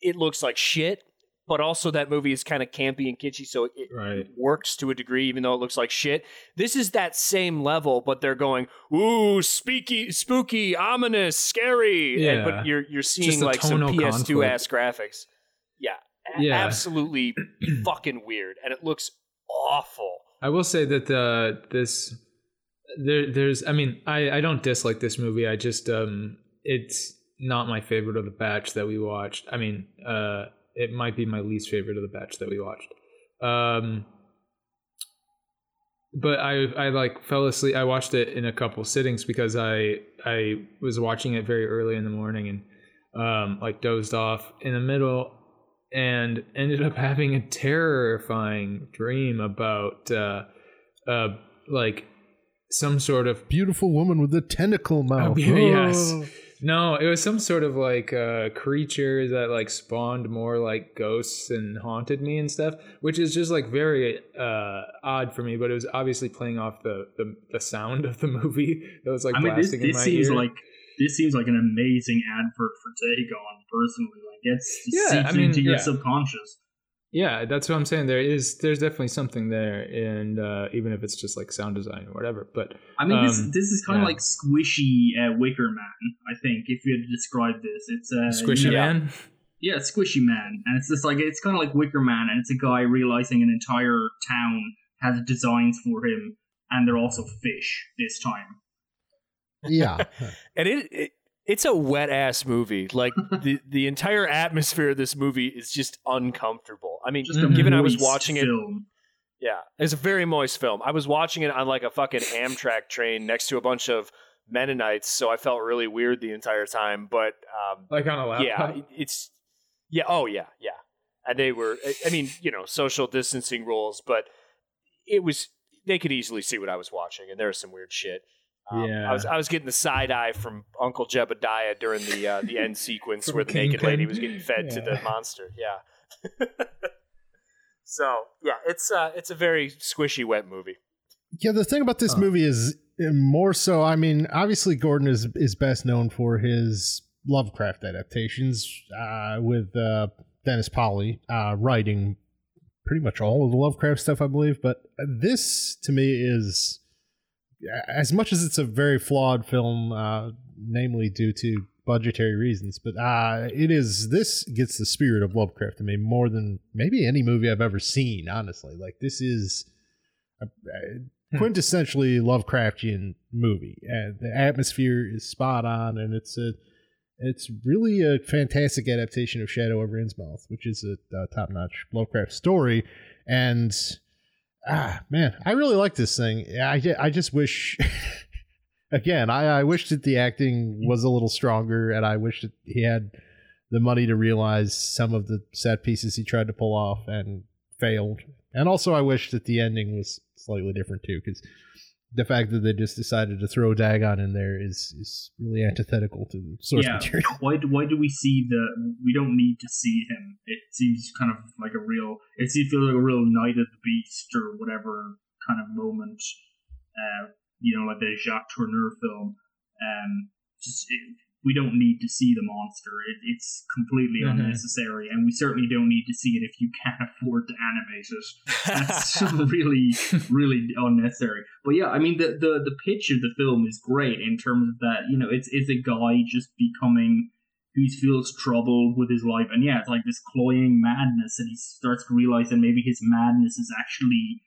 it looks like shit. But also, that movie is kind of campy and kitschy, so it, Right. works to a degree, even though it looks like shit. This is that same level, but they're going, ooh, spooky, spooky, ominous, scary. And- Yeah. but you're you're seeing like some PS2 ass graphics. Yeah, Yeah. absolutely [clears throat] fucking weird, and it looks awful. I will say that uh, this there there's I mean I I don't dislike this movie. I just um it's not my favorite of the batch that we watched. I mean uh it might be my least favorite of the batch that we watched. Um but I I like fell asleep. I watched it in a couple sittings because I I was watching it very early in the morning and um like dozed off in the middle and ended up [laughs] having a terrifying dream about uh uh like some sort of beautiful woman with a tentacle mouth. yeah, [laughs] yes. No, it was some sort of like uh, creature that like spawned more like ghosts and haunted me and stuff, which is just like very uh, odd for me. But it was obviously playing off the the, the sound of the movie [laughs] that was like I mean, this blasting in this my seems ear. like this seems like an amazing advert for Dagon. Personally, like it's Yeah, seeps I mean, into your yeah. subconscious. Yeah, that's what I'm saying. There is there's definitely something there, and uh, even if it's just like sound design or whatever. But I mean, this um, this is kind of like squishy uh, Wicker Man. I think if you had to describe this, it's uh, Squishy you know- Man. Yeah, Squishy Man, and it's just like it's kind of like Wicker Man, and it's a guy realizing an entire town has designs for him, and they're also fish this time. Yeah. [laughs] and it, it it's a wet ass movie. Like the [laughs] the entire atmosphere of this movie is just uncomfortable. I mean, Just given I was moist watching it, yeah, it's a very moist film. I was watching it on like a fucking Amtrak train next to a bunch of Mennonites, so I felt really weird the entire time. But um, Like on a laptop. yeah, it's yeah, oh yeah, yeah, and they were. I- I mean, you know, social distancing rules, but it was. They could easily see what I was watching, and there was some weird shit. Um, Yeah. I was I was getting the side eye from Uncle Jebediah during the uh, the end [laughs] sequence From where the naked Kingpin. lady was getting fed to the monster. Yeah. [laughs] so yeah, it's uh, it's a very squishy, wet movie. Yeah, the thing about this movie is uh, more so. I mean, obviously Gordon is is best known for his Lovecraft adaptations, uh, with uh, Dennis Paoli uh, writing pretty much all of the Lovecraft stuff, I believe. But this, to me, is as much as it's a very flawed film, uh, namely due to budgetary reasons. But uh, it is this gets the spirit of Lovecraft to me more than maybe any movie I've ever seen. Honestly, like this is a, a quintessentially Lovecraftian movie, and the atmosphere is spot on, and it's a it's really a fantastic adaptation of Shadow over Innsmouth, which is a, uh top notch Lovecraft story, and ah man, I really like this thing. I I just wish. [laughs] Again, I, I wish that the acting was a little stronger, and I wish that he had the money to realize some of the set pieces he tried to pull off and failed. And also, I wish that the ending was slightly different too, because the fact that they just decided to throw Dagon in there is is really antithetical to the source yeah. material. [laughs] Why do, why do we see the? We don't need to see him. It seems kind of like a real. It seems feels like a real Night of the Beast or whatever kind of moment. Uh, you know, like the Jacques Tourneur film. Um, just it, we don't need to see the monster. It, it's completely Mhm. unnecessary, and we certainly don't need to see it if you can't afford to animate it. That's [laughs] really, really unnecessary. But yeah, I mean, the, the the pitch of the film is great in terms of that. You know, it's it's a guy just becoming who feels troubled with his life, and yeah, it's like this cloying madness, and he starts to realize that maybe his madness is actually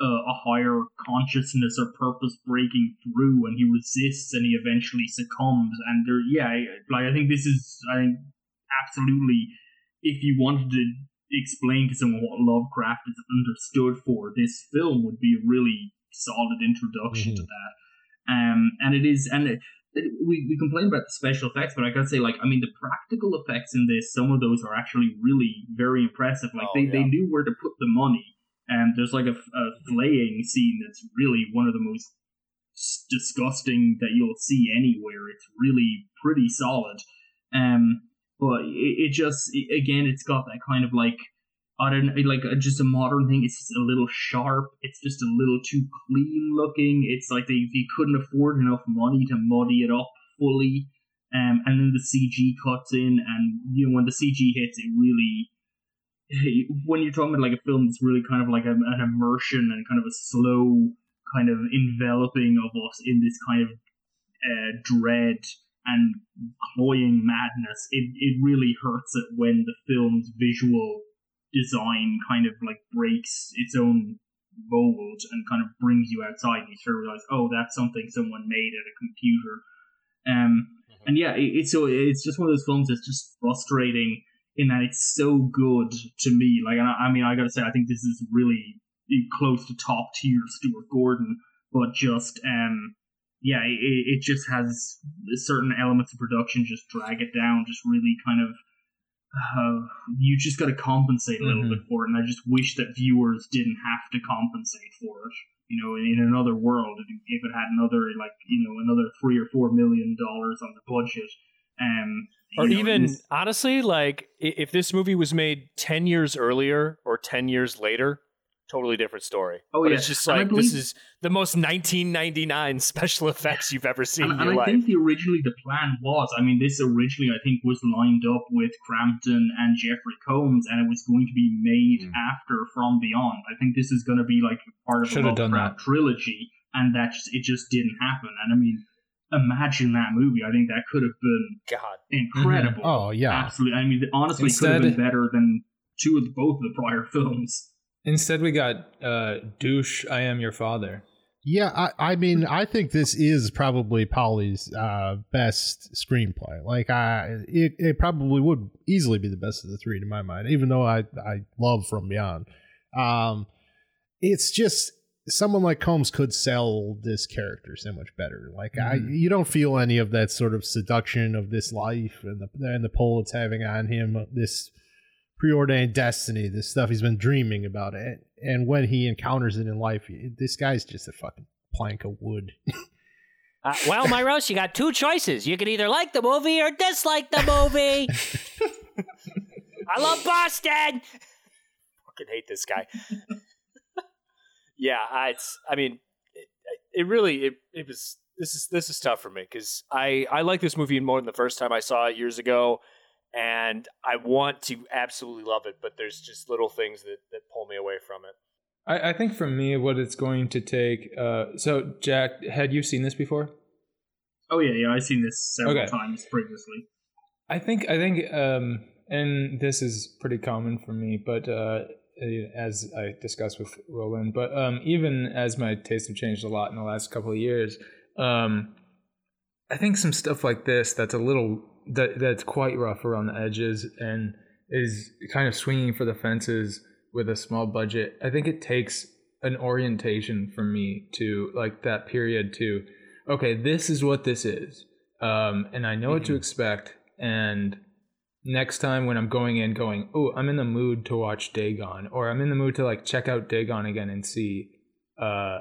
uh, a higher consciousness or purpose breaking through, and he resists, and he eventually succumbs. And there, yeah, I- like I think this is, I think, absolutely, if you wanted to explain to someone what Lovecraft is understood for, this film would be a really solid introduction to that. Um, and it is, and it, it- we, we complain about the special effects, but I gotta say, like, I mean, the practical effects in this, some of those are actually really very impressive. Like, Oh, they, they knew where to put the money. And there's like a, a flaying scene that's really one of the most disgusting that you'll see anywhere. It's really pretty solid. Um, but it, it just it, again, it's got that kind of like I don't know, like just a modern thing. It's just a little sharp. It's just a little too clean looking. It's like they they couldn't afford enough money to muddy it up fully. Um, and then the CG cuts in, and you know when the CG hits, it really when you're talking about like a film that's really kind of like a, an immersion and kind of a slow kind of enveloping of us in this kind of uh, dread and cloying madness, it, it really hurts it when the film's visual design kind of like breaks its own mold and kind of brings you outside and you sort of realize, oh, that's something someone made at a computer. Um, and yeah, it, it's so it's just one of those films that's just frustrating in that it's so good to me. Like, I, I mean, I gotta say, I think this is really close to top tier Stuart Gordon, but just um, yeah, it, it just has certain elements of production just drag it down, just really kind of. Uh, you just got to compensate a little Mhm. bit for it, and I just wish that viewers didn't have to compensate for it. You know, in, in another world, if it had another like you know another three or four million dollars on the budget, um, Or you even honestly, like if this movie was made ten years earlier or ten years later, totally different story. Oh, but yeah. it's just like this is the most 1999 [laughs] special effects you've ever seen and, in and I life. think the originally the plan was, I mean, this originally I think was lined up with Crampton and Jeffrey Combs, and it was going to be made mm. after From Beyond. I think this is going to be like part of Should a Lovecraft trilogy, and that just, it just didn't happen. And I mean, imagine that movie. I think that could have been God, [laughs] incredible. Oh yeah, Absolutely. I mean, honestly, it could have been better than two of the, both of the prior [laughs] films. Instead, we got uh, douche. I am your father. Yeah, I, I mean, I think this is probably Paoli's uh, best screenplay. Like, I it, it probably would easily be the best of the three to my mind, even though I I love From Beyond. Um, it's just someone like Combs could sell this character so much better. Like, I Mhm. you don't feel any of that sort of seduction of this life and the and the pull it's having on him. This preordained destiny, this stuff he's been dreaming about it. And when he encounters it in life, this guy's just a fucking plank of wood. [laughs] Uh, well, my roast, you got two choices. You can either like the movie or dislike the movie. [laughs] I love Boston. fucking hate this guy. Yeah, I, it's. I mean, it, it really it, it was. This is this is tough for me because I I like this movie more than the first time I saw it years ago, and I want to absolutely love it, but there's just little things that that pull me away from it. I, I think for me, what it's going to take. Uh, so, Jack, had you seen this before? Oh yeah, yeah, I've seen this several Okay. times previously. I think I think um and this is pretty common for me, but uh as I discussed with Roland, but um even as my tastes have changed a lot in the last couple of years, um I think some stuff like this that's a little that that's quite rough around the edges and is kind of swinging for the fences with a small budget. I think it takes an orientation for me to like that period to okay, this is what this is. Um, and I know what to expect. And next time when I'm going in, going, oh, I'm in the mood to watch Dagon, or I'm in the mood to like check out Dagon again and see, uh,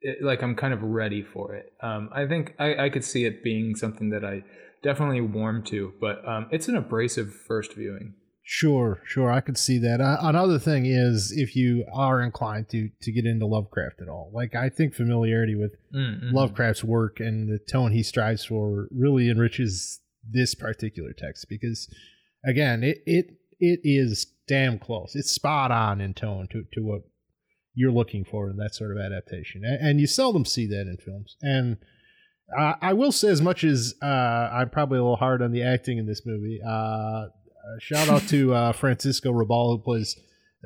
it, like I'm kind of ready for it. Um, I think I, I could see it being something that I definitely warm to, but um, it's an abrasive first viewing. Sure, sure, I could see that. Uh, another thing is if you are inclined to to get into Lovecraft at all, like I think familiarity with Mm-hmm. Lovecraft's work and the tone he strives for really enriches this particular text because, again, it it it is damn close. It's spot on in tone to to what you're looking for in that sort of adaptation, and, and you seldom see that in films. And uh, I will say, as much as uh, I'm probably a little hard on the acting in this movie, uh, uh, shout out to uh, [laughs] Francisco Rabal who plays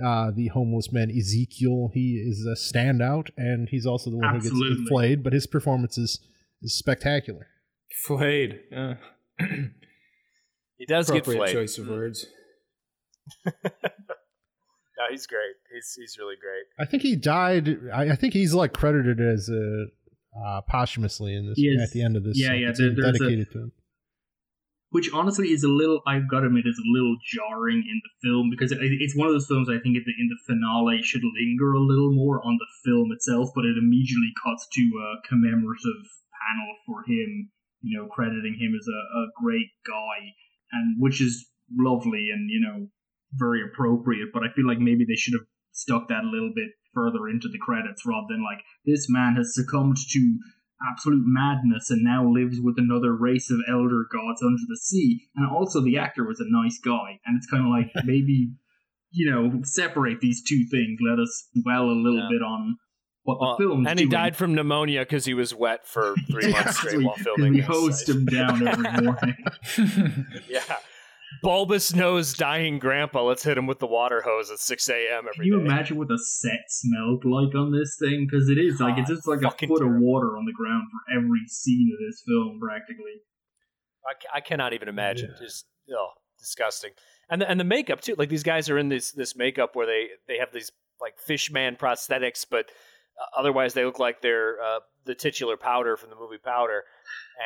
uh, the homeless man Ezekiel. He is a standout, and he's also the one who gets flayed. But his performance is, is spectacular. Flayed. Yeah. He does get Appropriate flayed. choice of words. [laughs] No, he's great. He's he's really great. I think he died. I, I think he's like credited as a uh, posthumously in this is- at the end of this. yeah, like, yeah, there- there's a- dedicated to him. which honestly is a little i've got to admit is a little jarring in the film because it, it's one of those films i think in the, in the finale should linger a little more on the film itself but it immediately cuts to a commemorative panel for him you know crediting him as a, a great guy and which is lovely and you know very appropriate but i feel like maybe they should have stuck that a little bit further into the credits rather than like this man has succumbed to absolute madness and now lives with another race of elder gods under the sea. And also, the actor was a nice guy. And it's kind of like [laughs] maybe, you know, separate these two things. Let us dwell a little Yeah. bit on what the Well, film's and he doing. died from pneumonia because he was wet for three Yeah, months straight we- while filming. We hosed him down every [laughs] morning. [laughs] Yeah. Bulbous nose dying grandpa. Let's hit him with the water hose at 6 a.m. Can you day. imagine what the set smelled like on this thing? Because it is like it's just like a foot of water on the ground for every scene of this film, practically. I, I cannot even imagine. Just oh, disgusting. And the, and the makeup too. Like these guys are in this this makeup where they they have these like fishman prosthetics, but otherwise they look like they're uh, the titular powder from the movie Powder.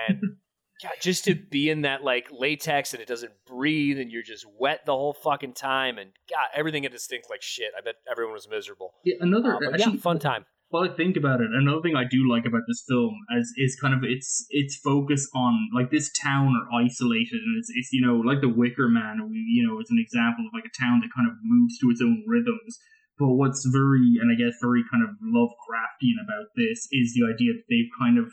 And [laughs] God, just to be in that like latex and it doesn't breathe and you're just wet the whole fucking time and God, everything had to stink like shit. I bet everyone was miserable. Yeah, another Uh, actually, yeah, fun time. Well, I think about it. Another thing I do like about this film as is kind of its its focus on like this town are isolated and it's it's you know like the Wicker Man, you know, it's an example of like a town that kind of moves to its own rhythms. But what's very and I guess very kind of Lovecraftian about this is the idea that they've kind of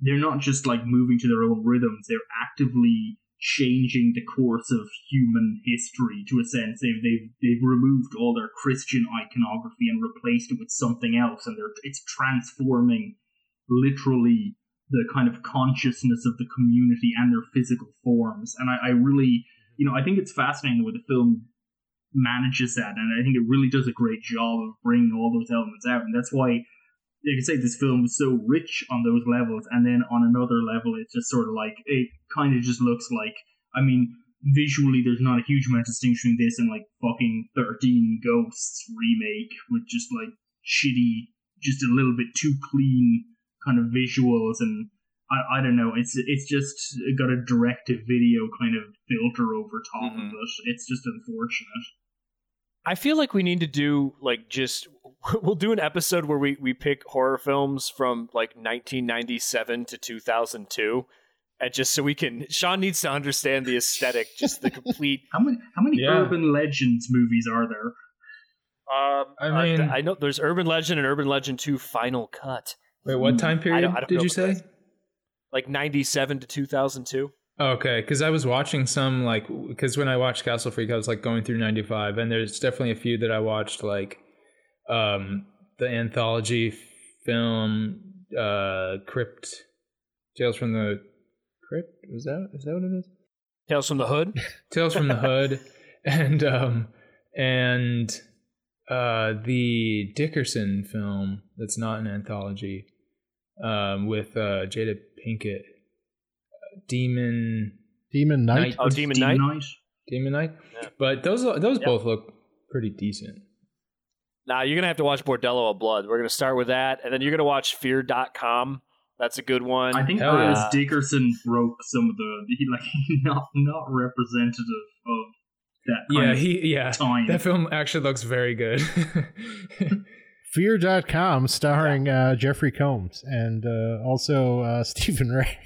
they're not just like moving to their own rhythms; they're actively changing the course of human history to a sense. They've they've they've removed all their Christian iconography and replaced it with something else, and they're it's transforming literally the kind of consciousness of the community and their physical forms. And I, I really, you know, I think it's fascinating the way the film manages that, and I think it really does a great job of bringing all those elements out, and that's why you could say this film is so rich on those levels, and then on another level, it's just sort of like it kind of just looks like. I mean, visually, there's not a huge amount of distinction between this and like fucking Thirteen Ghosts remake with just like shitty, just a little bit too clean kind of visuals and. I, I don't know. It's it's just got a direct to video kind of filter over top of mm-hmm. it. It's just unfortunate. I feel like we need to do like just [laughs] we'll do an episode where we we pick horror films from like 1997 to 2002 and just so we can Sean needs to understand the aesthetic just the complete [laughs] How many how many Yeah. urban legends movies are there? um I mean- I, know there's Urban Legend and Urban Legend 2 Final Cut Wait, what time period I don't- I don't did you say? like 97 to 2002 Okay, because I was watching some like because when I watched Castle Freak, I was like going through '95, and there's definitely a few that I watched like um the anthology film uh Crypt Tales from the Crypt? Was that is that what it is? Tales from the Hood? [laughs] Tales from the Hood [laughs] and um and uh the Dickerson film that's not an anthology um with uh Jada Pinkett Demon Demon Knight. oh Demon Knight Demon Knight Yeah. but those those Yeah. both look pretty decent Nah, you're gonna have to watch Bordello of Blood. We're gonna start with that, and then you're gonna watch Fear.com. That's a good one. I think Hell Alice yeah. Dickerson broke some of the he, like [laughs] not not representative of that yeah he yeah time. that film actually looks very good [laughs] Fear.com starring uh, Jeffrey Combs and uh, also uh, [laughs] Stephen Rea.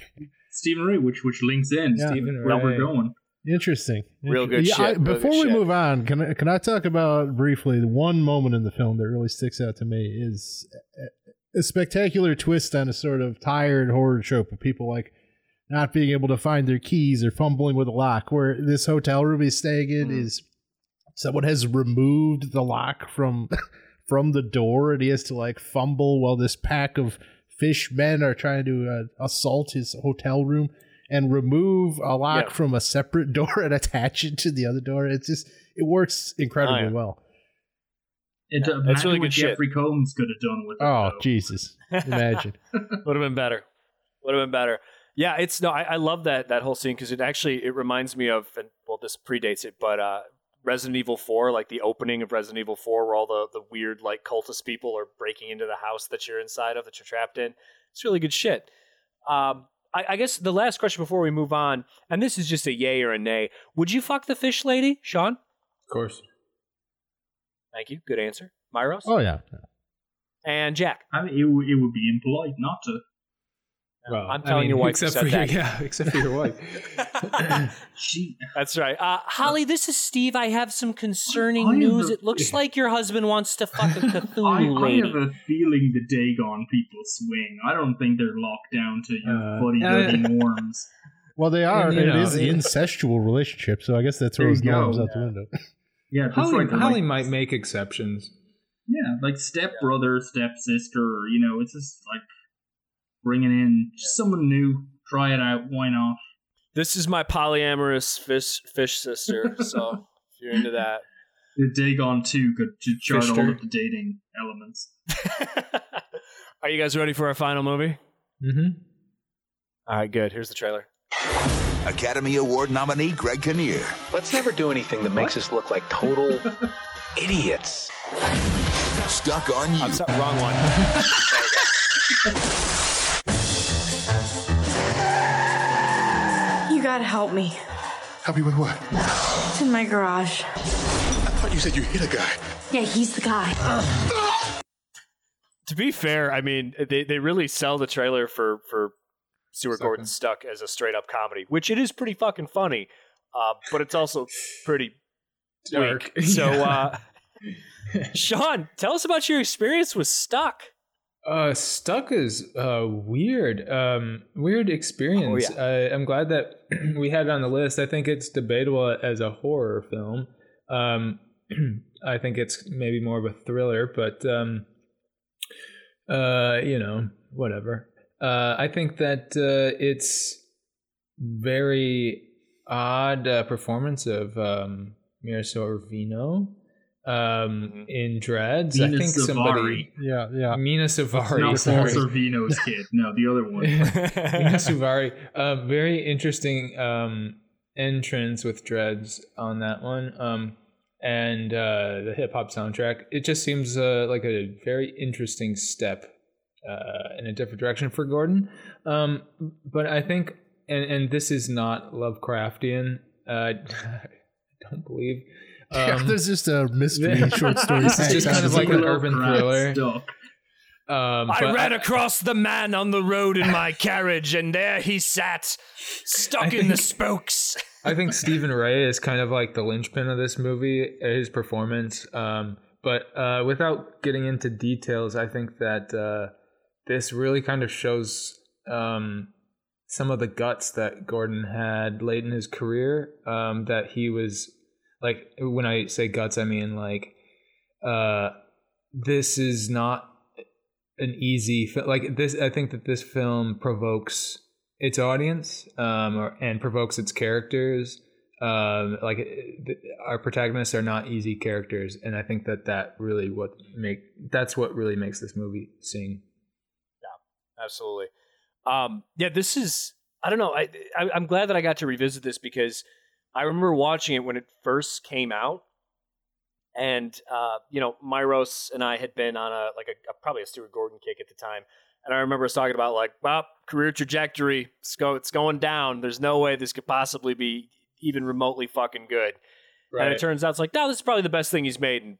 Stephen Rea, which which links in Yeah. Stephen where we're going. Interesting. Real good yeah, shit. I- Real good before we shit. move on, can I, can I talk about briefly the one moment in the film that really sticks out to me is a, a spectacular twist on a sort of tired horror trope of people like not being able to find their keys or fumbling with a lock. Where this hotel room he's staying in Mm. is someone has removed the lock from [laughs] from the door and he has to like fumble while this pack of fish men are trying to uh, assault his hotel room and remove a lock Yeah. from a separate [laughs] door and attach it to the other door. It's just it works incredibly Oh, yeah. well. It, uh, That's really what good shit. Jeffrey Combs could have done with it. Oh though. Jesus! Imagine. [laughs] [laughs] Would have been better. Would have been better. Yeah, it's no. I, I love that that whole scene because it actually it reminds me of and well, this predates it, but uh, Resident Evil Four, like the opening of Resident Evil Four, where all the the weird like cultist people are breaking into the house that you're inside of, that you're trapped in. It's really good shit. Um, I, I guess the last question before we move on, and this is just a yay or a nay. Would you fuck the fish lady, Sean? of course Thank you. Good answer, Myros Oh yeah. and Jack. I mean, it, w- it would be impolite not to. Well I'm telling your wife except said for your, that. yeah except for your wife [laughs] She, That's right. Uh, Holly, this is Steve. I have some concerning I have news. a- It looks like your husband wants to fuck a I, [laughs] Cthulhu I lady. have a feeling the Dagon people swing. I don't think they're locked down to your Uh, fuddy uh, duddy norms. [laughs] Well, they are. And, It know, is an it- incestual relationship, so I guess that There throws you go. norms out the window. Yeah, Holly, right. they're Holly like- might make exceptions Yeah, like step brother, step sister. You know, it's just like bringing in just someone new. Try it out. Why not? This is my polyamorous fish fish sister. So [laughs] if you're into that. The Dagon too could to chart all of the dating elements. [laughs] Are you guys ready for our final movie? mm-hmm. All right, good. Here's the trailer. Academy Award nominee Greg Kinnear. Let's never do anything that makes us look like total [laughs] idiots. Stuck on you. I'm sorry, wrong one. You help me. Help me with what? It's in my garage. I thought you said you hit a guy. Yeah, he's the guy. to be fair, I mean they, they really sell the trailer for for Stuart Gordon Stuck as a straight up comedy, which it is pretty fucking funny, uh, but it's also pretty Dark. weak. [laughs] So, uh, Sean, tell us about your experience with Stuck. Uh, Stuck is uh weird, um, weird experience. Oh, I, I'm glad that [clears throat] we had it on the list. I think it's debatable as a horror film. Um, [clears throat] I think it's maybe more of a thriller, but um, uh, you know, whatever. Uh, I think that uh, it's very odd uh, performance of um, Mira Sorvino um, Mm-hmm. in Dreads. I Mena think somebody. Yeah, yeah. Mena It's Suvari. not Paul sorry. Sorvino's [laughs] kid. No, the other one. [laughs] Mena [laughs] Suvari. Uh, very interesting um, entrance with Dreads on that one. Um, and uh, the hip hop soundtrack. It just seems uh, like a very interesting step uh, in a different direction for Gordon. Um, but I think, and, and this is not Lovecraftian. Uh, I don't believe. Yeah, Um, there's just a mystery short story. [laughs] This is just kind of like an urban thriller. Um, I but ran across the man on the road in my [laughs] carriage, and there he sat, stuck in the spokes. I think Stephen Rea is kind of like the linchpin of this movie, uh, his performance. Um, but uh, without getting into details, I think that uh, this really kind of shows um, some of the guts that Gordon had late in his career. Um, that he was like, when I say guts, I mean like, uh, this is not an easy fi- like this. I think that this film provokes its audience um, or, and provokes its characters. Um, like th- our protagonists are not easy characters, and I think that that really what make that's what really makes this movie sing. Yeah, absolutely. Um, yeah, this is. I don't know. I, I I'm glad that I got to revisit this because I remember watching it when it first came out, and uh, you know, Myros and I had been on a like a, a probably a Stuart Gordon kick at the time, and I remember us talking about like, well, career trajectory, it's go, it's going down. There's no way this could possibly be even remotely fucking good. And it turns out it's like, no, this is probably the best thing he's made in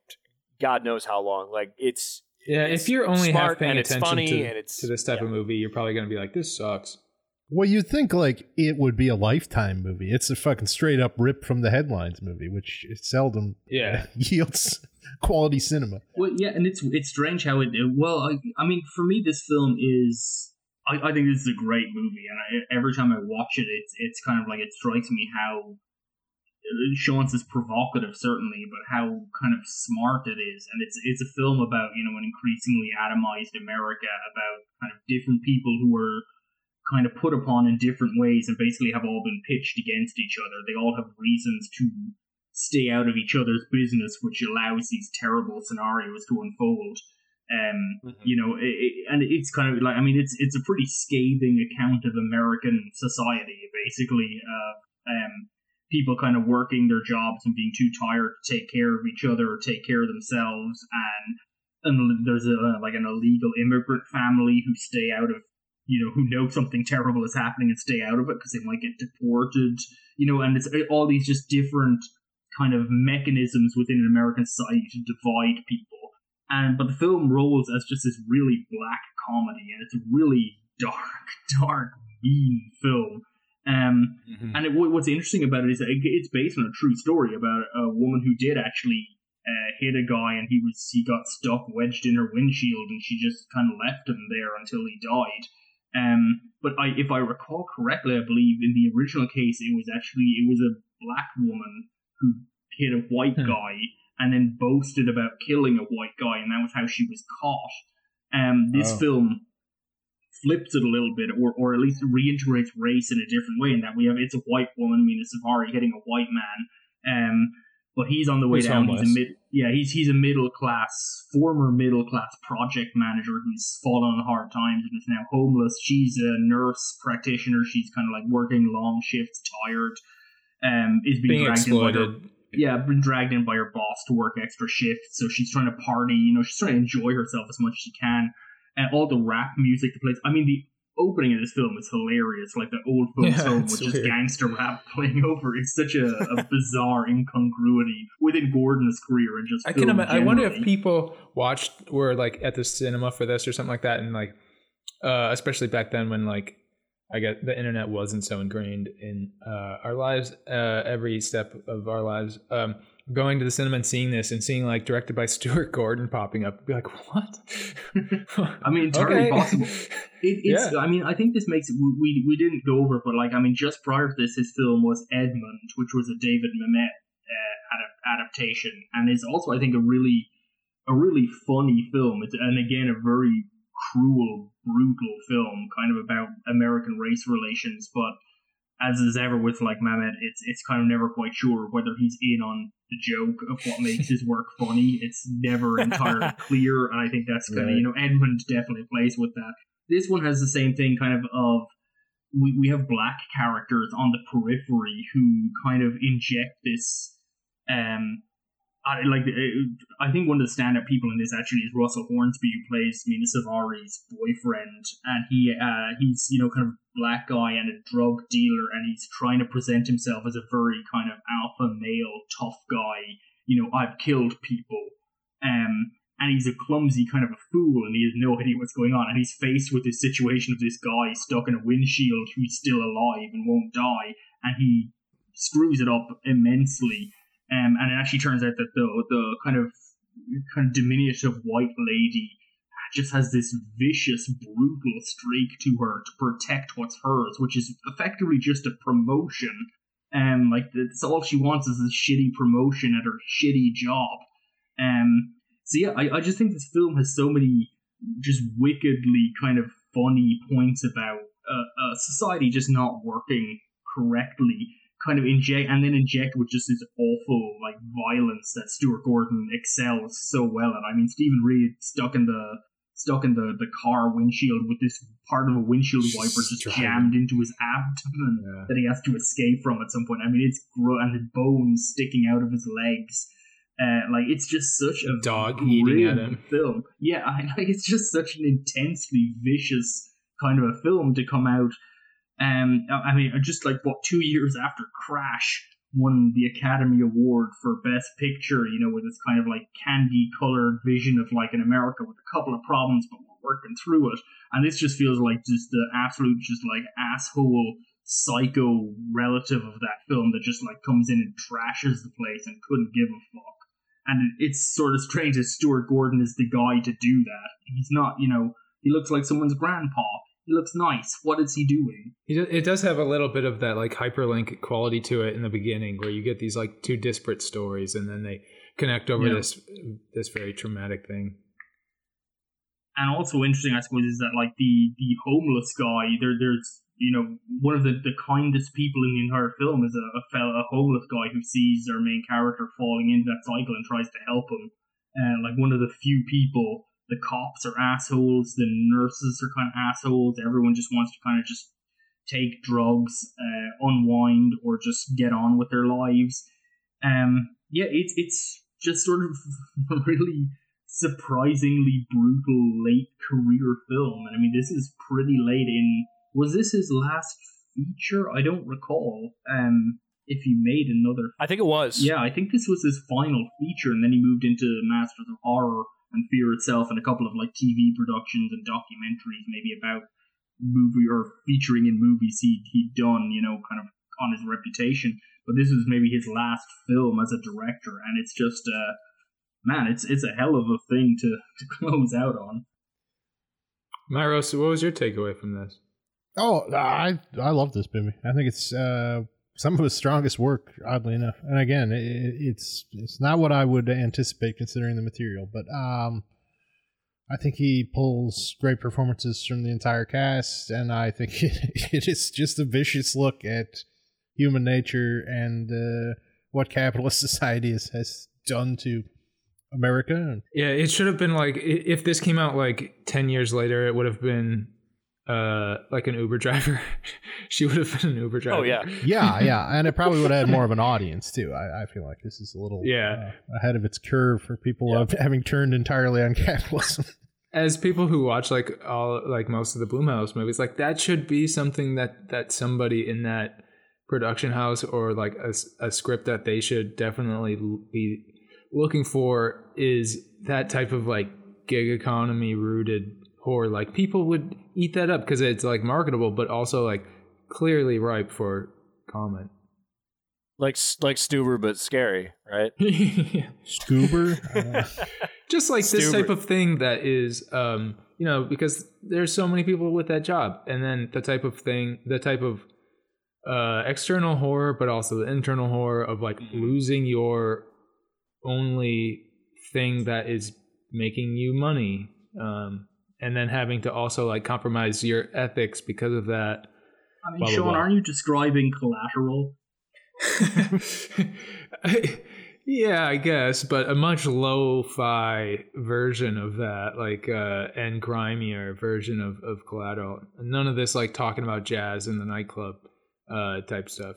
God knows how long. Like it's Yeah, it's if you're only half paying attention to, and to this type of movie, you're probably going to be like, "This sucks." Well, you'd think like it would be a lifetime movie. It's a fucking straight up rip from the headlines movie, which seldom [laughs] Yeah. yields [laughs] quality cinema. Well, yeah, and it's it's strange how it. Well, I, I mean, for me, this film is. I, I think this is a great movie, and I, every time I watch it, it's it's kind of like it strikes me how uh, Sean's is provocative, certainly, but how kind of smart it is, and it's it's a film about you know an increasingly atomized America, about kind of different people who are kind of put upon in different ways, and basically have all been pitched against each other. They all have reasons to stay out of each other's business, which allows these terrible scenarios to unfold. Um, you know, it, it, and it's kind of like I mean, it's it's a pretty scathing account of American society, basically. Uh, um, people kind of working their jobs and being too tired to take care of each other or take care of themselves, and and there's a like an illegal immigrant family who stay out of you know who know something terrible is happening and stay out of it because they might get deported you know and it's all these just different kind of mechanisms within an american society to divide people. And but the film rolls as just this really black comedy and it's a really dark [laughs] dark mean film. Um, and it, what's interesting about it is that it, it's based on a true story about a woman who did actually uh, hit a guy and he was he got stuck wedged in her windshield and she just kind of left him there until he died um, but I, if I recall correctly, I believe in the original case it was actually it was a black woman who hit a white guy and then boasted about killing a white guy, and that was how she was caught. Um, this Oh. film flips it a little bit, or or at least reintegrates race in a different way. In that we have it's a white woman, Mena Suvari, hitting a white man. Um, but he's on the way Who's down. He's a mid, yeah, he's he's a middle class, former middle class project manager who's fallen on hard times and is now homeless. She's a nurse practitioner. She's kind of like working long shifts, tired. Um, is being, Being dragged in by her exploited. yeah, been dragged in by her boss to work extra shifts. So she's trying to party, you know, she's trying to enjoy herself as much as she can. And all the rap music that plays. I mean, the opening of this film is hilarious. Like the old film Yeah, it's with just gangster rap [laughs] playing over. It's such a, a [laughs] bizarre incongruity within Gordon's career and just. I can. I wonder if people watched were like at the cinema for this or something like that, and like, uh, especially back then when like, I guess the internet wasn't so ingrained in uh, our lives, uh, every step of our lives. Um, going to the cinema and seeing this and seeing like directed by [laughs] Stuart Gordon popping up, be like, what? [laughs] I mean, entirely Okay. possible. [laughs] It, it's. I mean, I think this makes it. We we didn't go over, but like, I mean, just prior to this, his film was Edmond, which was a David Mamet uh, adap- adaptation, and is also, I think, a really, a really funny film. It's and again a very cruel, brutal film, kind of about American race relations, but. As is ever with like Mamet, it's it's kind of never quite sure whether he's in on the joke of what makes his work [laughs] funny. It's never entirely [laughs] clear, and I think that's kind of you know Edmond definitely plays with that. This one has the same thing, kind of of we we have black characters on the periphery who kind of inject this um I like uh, I think one of the stand-up people in this actually is Russell Hornsby who plays Mena Suvari's boyfriend and he uh he's you know kind of a black guy and a drug dealer and he's trying to present himself as a very kind of alpha male tough guy. You know I've killed people. Um and he's a clumsy kind of a fool and he has no idea what's going on and he's faced with this situation of this guy stuck in a windshield who's still alive and won't die and he screws it up immensely um, and it actually turns out that the the kind of kind of diminutive white lady just has this vicious, brutal streak to her to protect what's hers, which is effectively just a promotion. Um, like that's all she wants is a shitty promotion at her shitty job. Um, so yeah, I, I just think this film has so many just wickedly kind of funny points about uh, uh, society just not working correctly kind of inject and then inject with just this awful like violence that Stuart Gordon excels so well at. I mean, Stephen Reed stuck in the stuck in the, the car windshield with this part of a windshield wiper just jammed into his abdomen Yeah. that he has to escape from at some point. I mean, it's gro- and his bones sticking out of his legs. Uh, like it's just such a Dog eating at him. film. Yeah, I, [laughs] like it's just such an intensely vicious kind of a film to come out. Um, I mean, just like what two years after Crash won the Academy Award for Best Picture, you know, with this kind of like candy colored vision of like an America with a couple of problems, but we're working through it. And this just feels like just the absolute, just like asshole psycho relative of that film that just like comes in and trashes the place and couldn't give a fuck. And it's sort of strange that Stuart Gordon is the guy to do that. He's not, you know, he looks like someone's grandpa. He looks nice. What is he doing? It does have a little bit of that like hyperlink quality to it in the beginning, where you get these like two disparate stories, and then they connect over Yeah. this this very traumatic thing. and also interesting, I suppose, is that like the the homeless guy. There, there's you know one of the, the kindest people in the entire film is a a, fella, a homeless guy who sees our main character falling into that cycle and tries to help him. And like one of the few people, the cops are assholes, the nurses are kind of assholes. Everyone just wants to kind of just take drugs, uh, unwind, or just get on with their lives. Um, yeah, it's it's just sort of a [laughs] really surprisingly brutal late career film. And I mean, this is pretty late in. Was this his last feature? I don't recall. Um, if he made another. I think it was. Yeah, I think this was his final feature, and then he moved into Masters of Horror and Fear itself, and a couple of like TV productions and documentaries, maybe about movie or featuring in movies he he'd done. You know, kind of on his reputation. But this was maybe his last film as a director, and it's just uh man, it's it's a hell of a thing to [laughs] to close out on. Myros, what was your takeaway from this? Oh, I I love this movie. I think it's uh, some of his strongest work, oddly enough. And again, it, it's it's not what I would anticipate considering the material, but um, I think he pulls great performances from the entire cast, and I think it, [laughs] it is just a vicious look at human nature and uh, what capitalist [laughs] society has, has done to America. Yeah, it should have been like if this came out like ten years later, it would have been uh like an Uber [laughs] driver. she would have been an Uber driver. Oh yeah. yeah, [laughs] yeah, and it probably would have had more of an audience too. I, I feel like this is a little Yeah. uh, ahead of its curve for people of having turned entirely on capitalism. [laughs] As people who watch like all like most of the Blumhouse movies, like that should be something that that somebody in that production house or like a script that they should definitely be looking for is that type of like gig economy rooted horror. Like people would eat that up because it's like marketable, but also like clearly ripe for comment. Like like Stuber, but scary, right? [laughs] Scoober, [laughs] just like this type of thing that is um you know because there's so many people with that job and then the type of thing the type of uh external horror but also the internal horror of like losing your only thing that is making you money um and then having to also like compromise your ethics because of that I mean, blah, blah, Sean, blah. aren't you describing collateral? [laughs] yeah, I guess, but a much lo-fi version of that, like uh and grimier version of of Collateral. None of this like talking about jazz in the nightclub uh type stuff.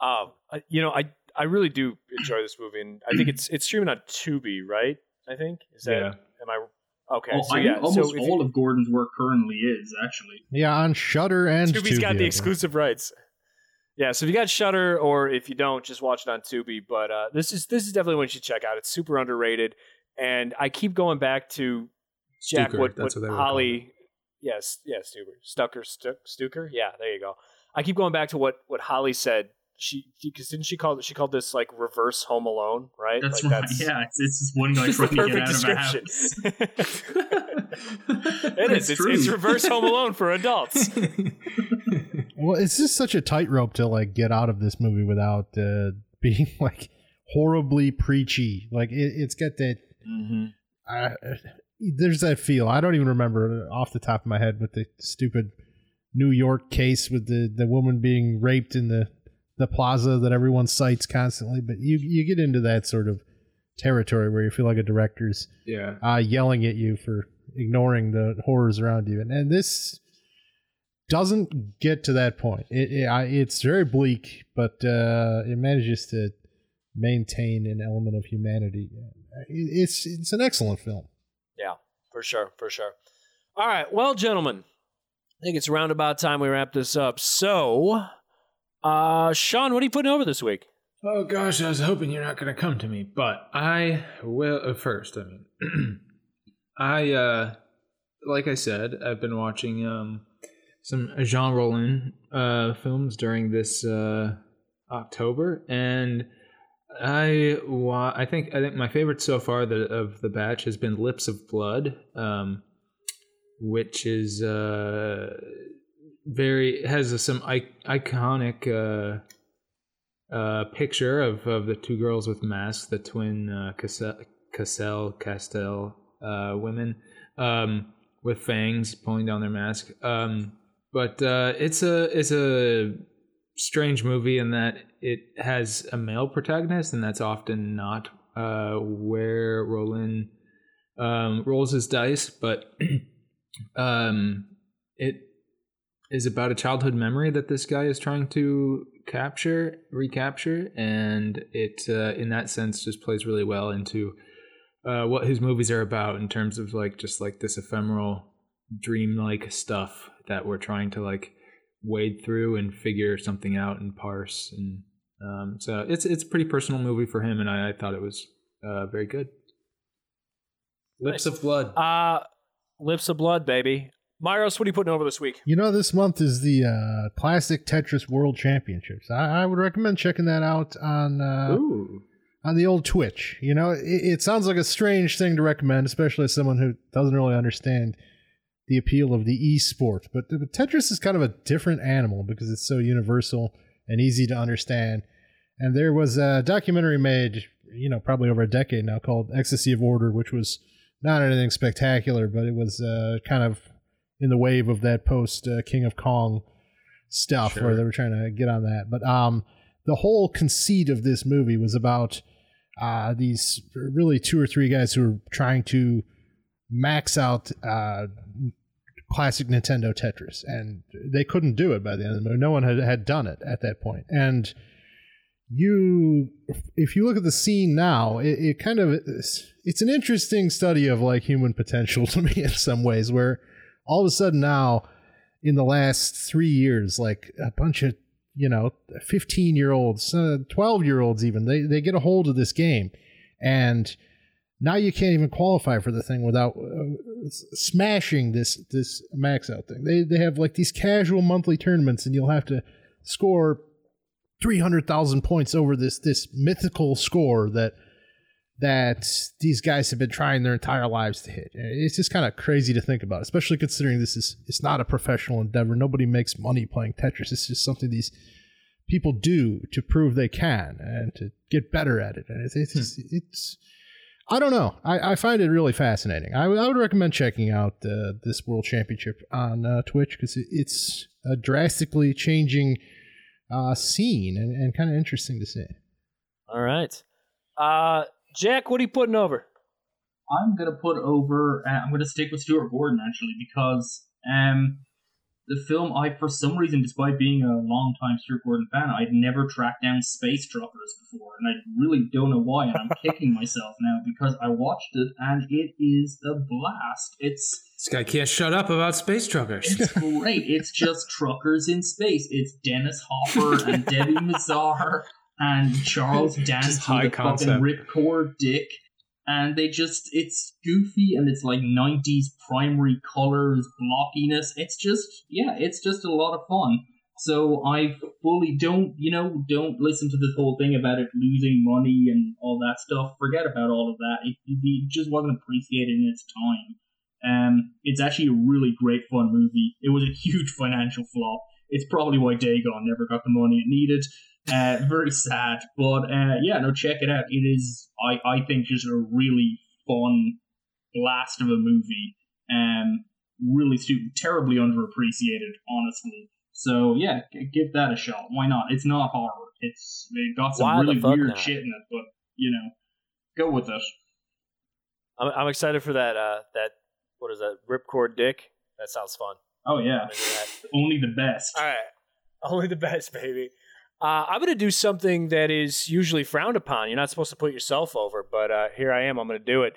Um, you know, I I really do enjoy this movie, and I think it's it's streaming on Tubi, right? I think is that Yeah. am I okay? Oh, so I yeah, almost so all you, of Gordon's work currently is actually. Yeah, on Shudder and Tubi's got the exclusive rights. Yeah, so if you got Shudder or if you don't, just watch it on Tubi. But uh, this is this is definitely one you should check out. It's super underrated, and I keep going back to Jack. Stuker, what, that's what what they were Holly? Yes, yes, Stuker, Stucker, Stu- Stuker. Yeah, there you go. I keep going back to what what Holly said. She because didn't she call she called this like reverse Home Alone, right? That's like right. Yeah, it's, it's just one guy [laughs] trying to get out perfect of a house. [laughs] [laughs] it is. It's, it's reverse Home Alone for adults. Well, it's just such a tightrope to like get out of this movie without uh, being like horribly preachy. Like it, it's got that. Uh, there's that feel. I don't even remember off the top of my head with the stupid New York case with the the woman being raped in the the plaza that everyone cites constantly. But you you get into that sort of territory where you feel like a director's Yeah. uh, yelling at you for ignoring the horrors around you, and, and this doesn't get to that point. It, it I, it's very bleak, but uh, it manages to maintain an element of humanity. It, it's it's an excellent film. Yeah, for sure, for sure. All right, well, gentlemen, I think it's around about time we wrap this up. So, uh, Sean, what are you putting over this week? Oh gosh, I was hoping you're not going to come to me, but I will uh, first. I mean, [clears throat] I uh, like I said, I've been watching um some Jean Rollin uh films during this uh October, and I wa- I think I think my favorite so far the, of the batch has been Lips of Blood, um, which is uh very has some I- iconic. Uh, uh, picture of, of the two girls with masks, the twin uh, Cassell, Cassell Castel uh, women um, with fangs pulling down their mask. Um, but uh, it's a it's a strange movie in that it has a male protagonist, and that's often not uh, where Rollin um, rolls his dice. But [clears throat] um, it is about a childhood memory that this guy is trying to capture, recapture, and it uh, in that sense just plays really well into uh, what his movies are about in terms of like just like this ephemeral, dream-like stuff that we're trying to like wade through and figure something out and parse and um, so it's it's a pretty personal movie for him and I, I thought it was uh, very good. Lips of Blood. Uh, Lips of Blood, baby. Myros, what are you putting over this week? You know, this month is the uh, Classic Tetris World Championships. I, I would recommend checking that out on uh, on the old Twitch. You know, it, it sounds like a strange thing to recommend, especially as someone who doesn't really understand the appeal of the e-sport. But, but Tetris is kind of a different animal because it's so universal and easy to understand. And there was a documentary made, you know, probably over a decade now called Ecstasy of Order, which was not anything spectacular, but it was uh, kind of in the wave of that post uh, King of Kong stuff Sure. where they were trying to get on that. But um, the whole conceit of this movie was about uh, these really two or three guys who were trying to max out uh, classic Nintendo Tetris, and they couldn't do it by the end of the movie. No one had, had done it at that point. And you, if you look at the scene now, it, it kind of it's, it's an interesting study of like human potential [laughs] to me in some ways, where all of a sudden now, in the last three years, like a bunch of you know 15 year olds, 12 year olds even, they they get a hold of this game, and now you can't even qualify for the thing without uh, smashing this this max out thing. They they have like these casual monthly tournaments, and you'll have to score three hundred thousand points over this this mythical score that that these guys have been trying their entire lives to hit. It's just kind of crazy to think about, especially considering this is it's not a professional endeavor. Nobody makes money playing Tetris. It's just something these people do to prove they can and to get better at it. And it's it's, it's I don't know. I, I find it really fascinating. I, would- I would recommend checking out uh, this World Championship on uh, Twitch because it, it's a drastically changing uh, scene and, and kind of interesting to see. All right. Jack, what are you putting over? I'm gonna put over. Uh, I'm gonna stick with Stuart Gordon actually because um, the film I for some reason, despite being a long time Stuart Gordon fan, I'd never tracked down Space Truckers before, and I really don't know why. And I'm [laughs] kicking myself now because I watched it and it is a blast. It's This guy can't shut up about space truckers. it's [laughs] great. It's just truckers in space. It's Dennis Hopper and Debbie Mazar and Charles [laughs] Dance high with a fucking ripcord dick. And they just, it's goofy and it's like 90s primary colors, blockiness. It's just, yeah, it's just a lot of fun. So I fully don't, you know, don't listen to this whole thing about it losing money and all that stuff. Forget about all of that. It, it just wasn't appreciated in its time. Um, it's actually a really great fun movie. It was a huge [laughs] financial flop. It's probably why Dagon never got the money it needed. Uh, very sad, but uh, yeah, no, check it out. It is, I, I think, just a really fun blast of a movie. Um, really stu- terribly underappreciated, honestly. So yeah, g- give that a shot. Why not? It's not horror. It's it got some Why really weird not? shit in it, but you know, go with it. I'm, I'm excited for that. Uh, that what is that? Ripcord Dick. That sounds fun. Oh yeah, I'm into that. only the best. All right, only the best, baby. Uh, I'm going to do something that is usually frowned upon. You're not supposed to put yourself over, but uh, here I am. I'm going to do it.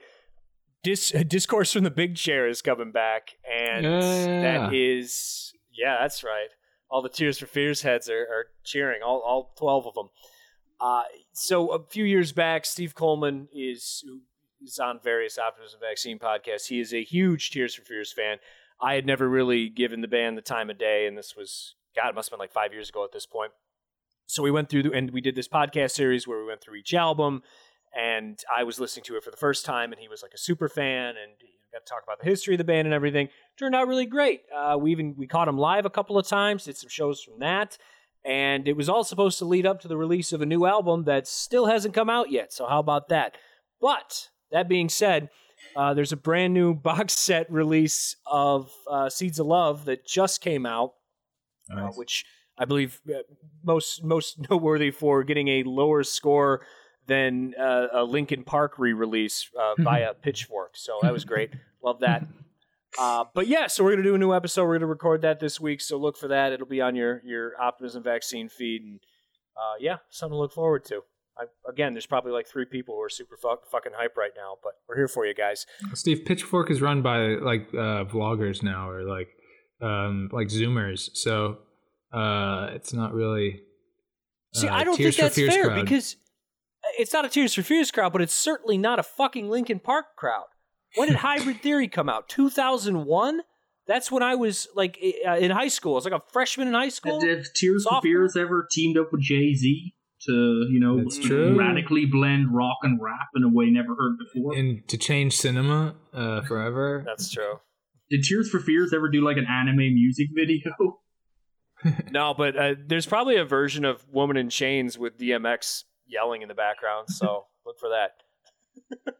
Dis- [laughs] Discourse from the Big Chair is coming back, and Yeah. that is yeah, that's right. All the Tears for Fears heads are, are cheering. All all twelve of them. Uh, so a few years back, Steve Coleman is who is on various Optimism Vaccine podcasts. He is a huge Tears for Fears fan. I had never really given the band the time of day, and this was God, it must have been like five years ago at this point. So we went through the, and we did this podcast series where we went through each album, and I was listening to it for the first time, and he was like a super fan, and he got to talk about the history of the band and everything. Turned out really great. Uh, we even we caught him live a couple of times, did some shows from that, and it was all supposed to lead up to the release of a new album that still hasn't come out yet. So how about that? But that being said, uh, there's a brand new [laughs] box set release of uh, Seeds of Love that just came out, uh, which I believe uh, most most [laughs] noteworthy for getting a lower score than uh, a Linkin Park re-release uh, [laughs] via Pitchfork. So that was great. Love that. [laughs] Uh, but yeah, so we're gonna do a new episode. We're gonna record that this week. So look for that. It'll be on your your Optimism Vaccine feed, and uh, yeah, something to look forward to. I, again, there's probably like three people who are super fuck, fucking hype right now, but we're here for you guys. Steve, Pitchfork is run by like uh, vloggers now, or like um, like Zoomers. So uh, it's not really. See, uh, I don't Tears think that's fair crowd. because it's not a Tears for Fears crowd, but it's certainly not a fucking Linkin Park crowd. When did [laughs] Hybrid Theory come out? 2001? That's when I was like uh, in high school. I was like a freshman in high school. Have Tears for Fears ever teamed up with Jay Z to, you know, radically blend rock and rap in a way never heard before? and to change cinema uh, forever. That's true. Did Tears for Fears ever do like an anime music video? [laughs] [laughs] No, but uh, there's probably a version of Woman in Chains with DMX yelling in the background. So [laughs] look for that. [laughs]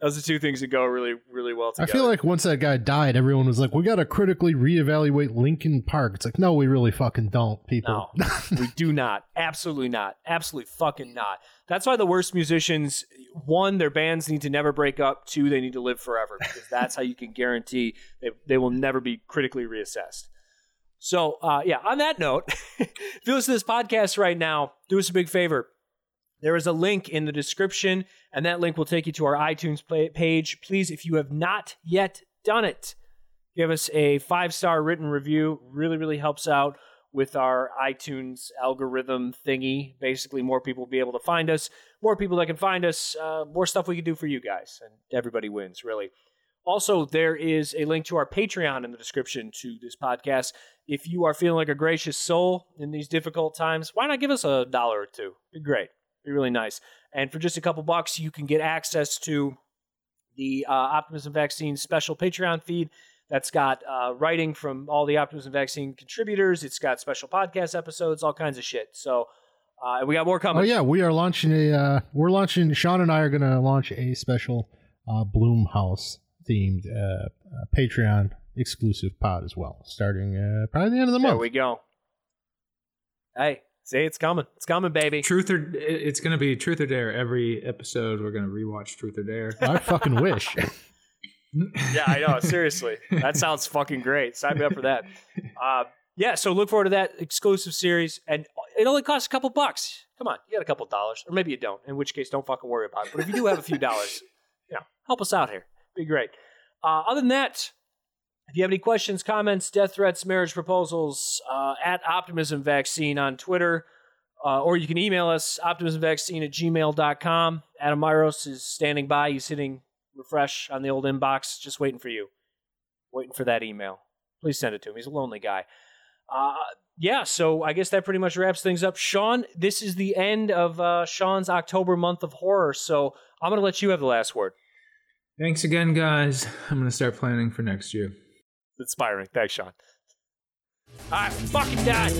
Those are two things that go really, really well together. I feel like once that guy died, everyone was like, "We got to critically reevaluate Linkin Park." It's like, no, we really fucking don't, people. No, we do not. Absolutely not. Absolutely fucking not. That's why the worst musicians, one, their bands need to never break up. Two, they need to live forever because that's how you can guarantee they, they will never be critically reassessed. So, uh, yeah, on that note, [laughs] if you listen to this podcast right now, do us a big favor. There is a link in the description, and that link will take you to our iTunes page. Please, if you have not yet done it, give us a five star written review. Really, really helps out with our iTunes algorithm thingy. Basically, more people will be able to find us, more people that can find us, uh, more stuff we can do for you guys, and everybody wins, really. Also, there is a link to our Patreon in the description to this podcast. If you are feeling like a gracious soul in these difficult times, why not give us a dollar or two? Be great. Be really nice. And for just a couple bucks, you can get access to the uh, Optimism Vaccine special Patreon feed that's got uh, writing from all the Optimism Vaccine contributors. It's got special podcast episodes, all kinds of shit. So, uh, we got more coming. Oh yeah, we are launching a. Uh, we're launching. Sean and I are going to launch a special uh, Blumhouse themed uh, Patreon exclusive pod as well, starting uh, probably the end of the There month. There we go. Hey, see, it's coming. It's coming, baby. Truth or it's gonna be Truth or Dare. Every episode, we're gonna rewatch Truth or Dare. I fucking wish. [laughs] yeah, I know. Seriously, that sounds fucking great. Sign me up for that. Uh, yeah, so look forward to that exclusive series, and it only costs a couple bucks. Come on, you got a couple dollars, or maybe you don't. In which case, don't fucking worry about it. But if you do have a few dollars, [laughs] you know, help us out here. Be great. Uh, other than that, if you have any questions, comments, death threats, marriage proposals, uh, at Optimism Vaccine on Twitter, uh, or you can email us, optimismvaccine at gmail.com. Adam Myros is standing by. He's hitting refresh on the old inbox, just waiting for you. Waiting for that email. Please send it to him. He's a lonely guy. Uh, yeah, so I guess that pretty much wraps things up. Sean, this is the end of uh, Sean's October month of horror, so I'm going to let you have the last word. Thanks again, guys. I'm gonna start planning for next year. Inspiring. Thanks, Sean. Right, fucking done.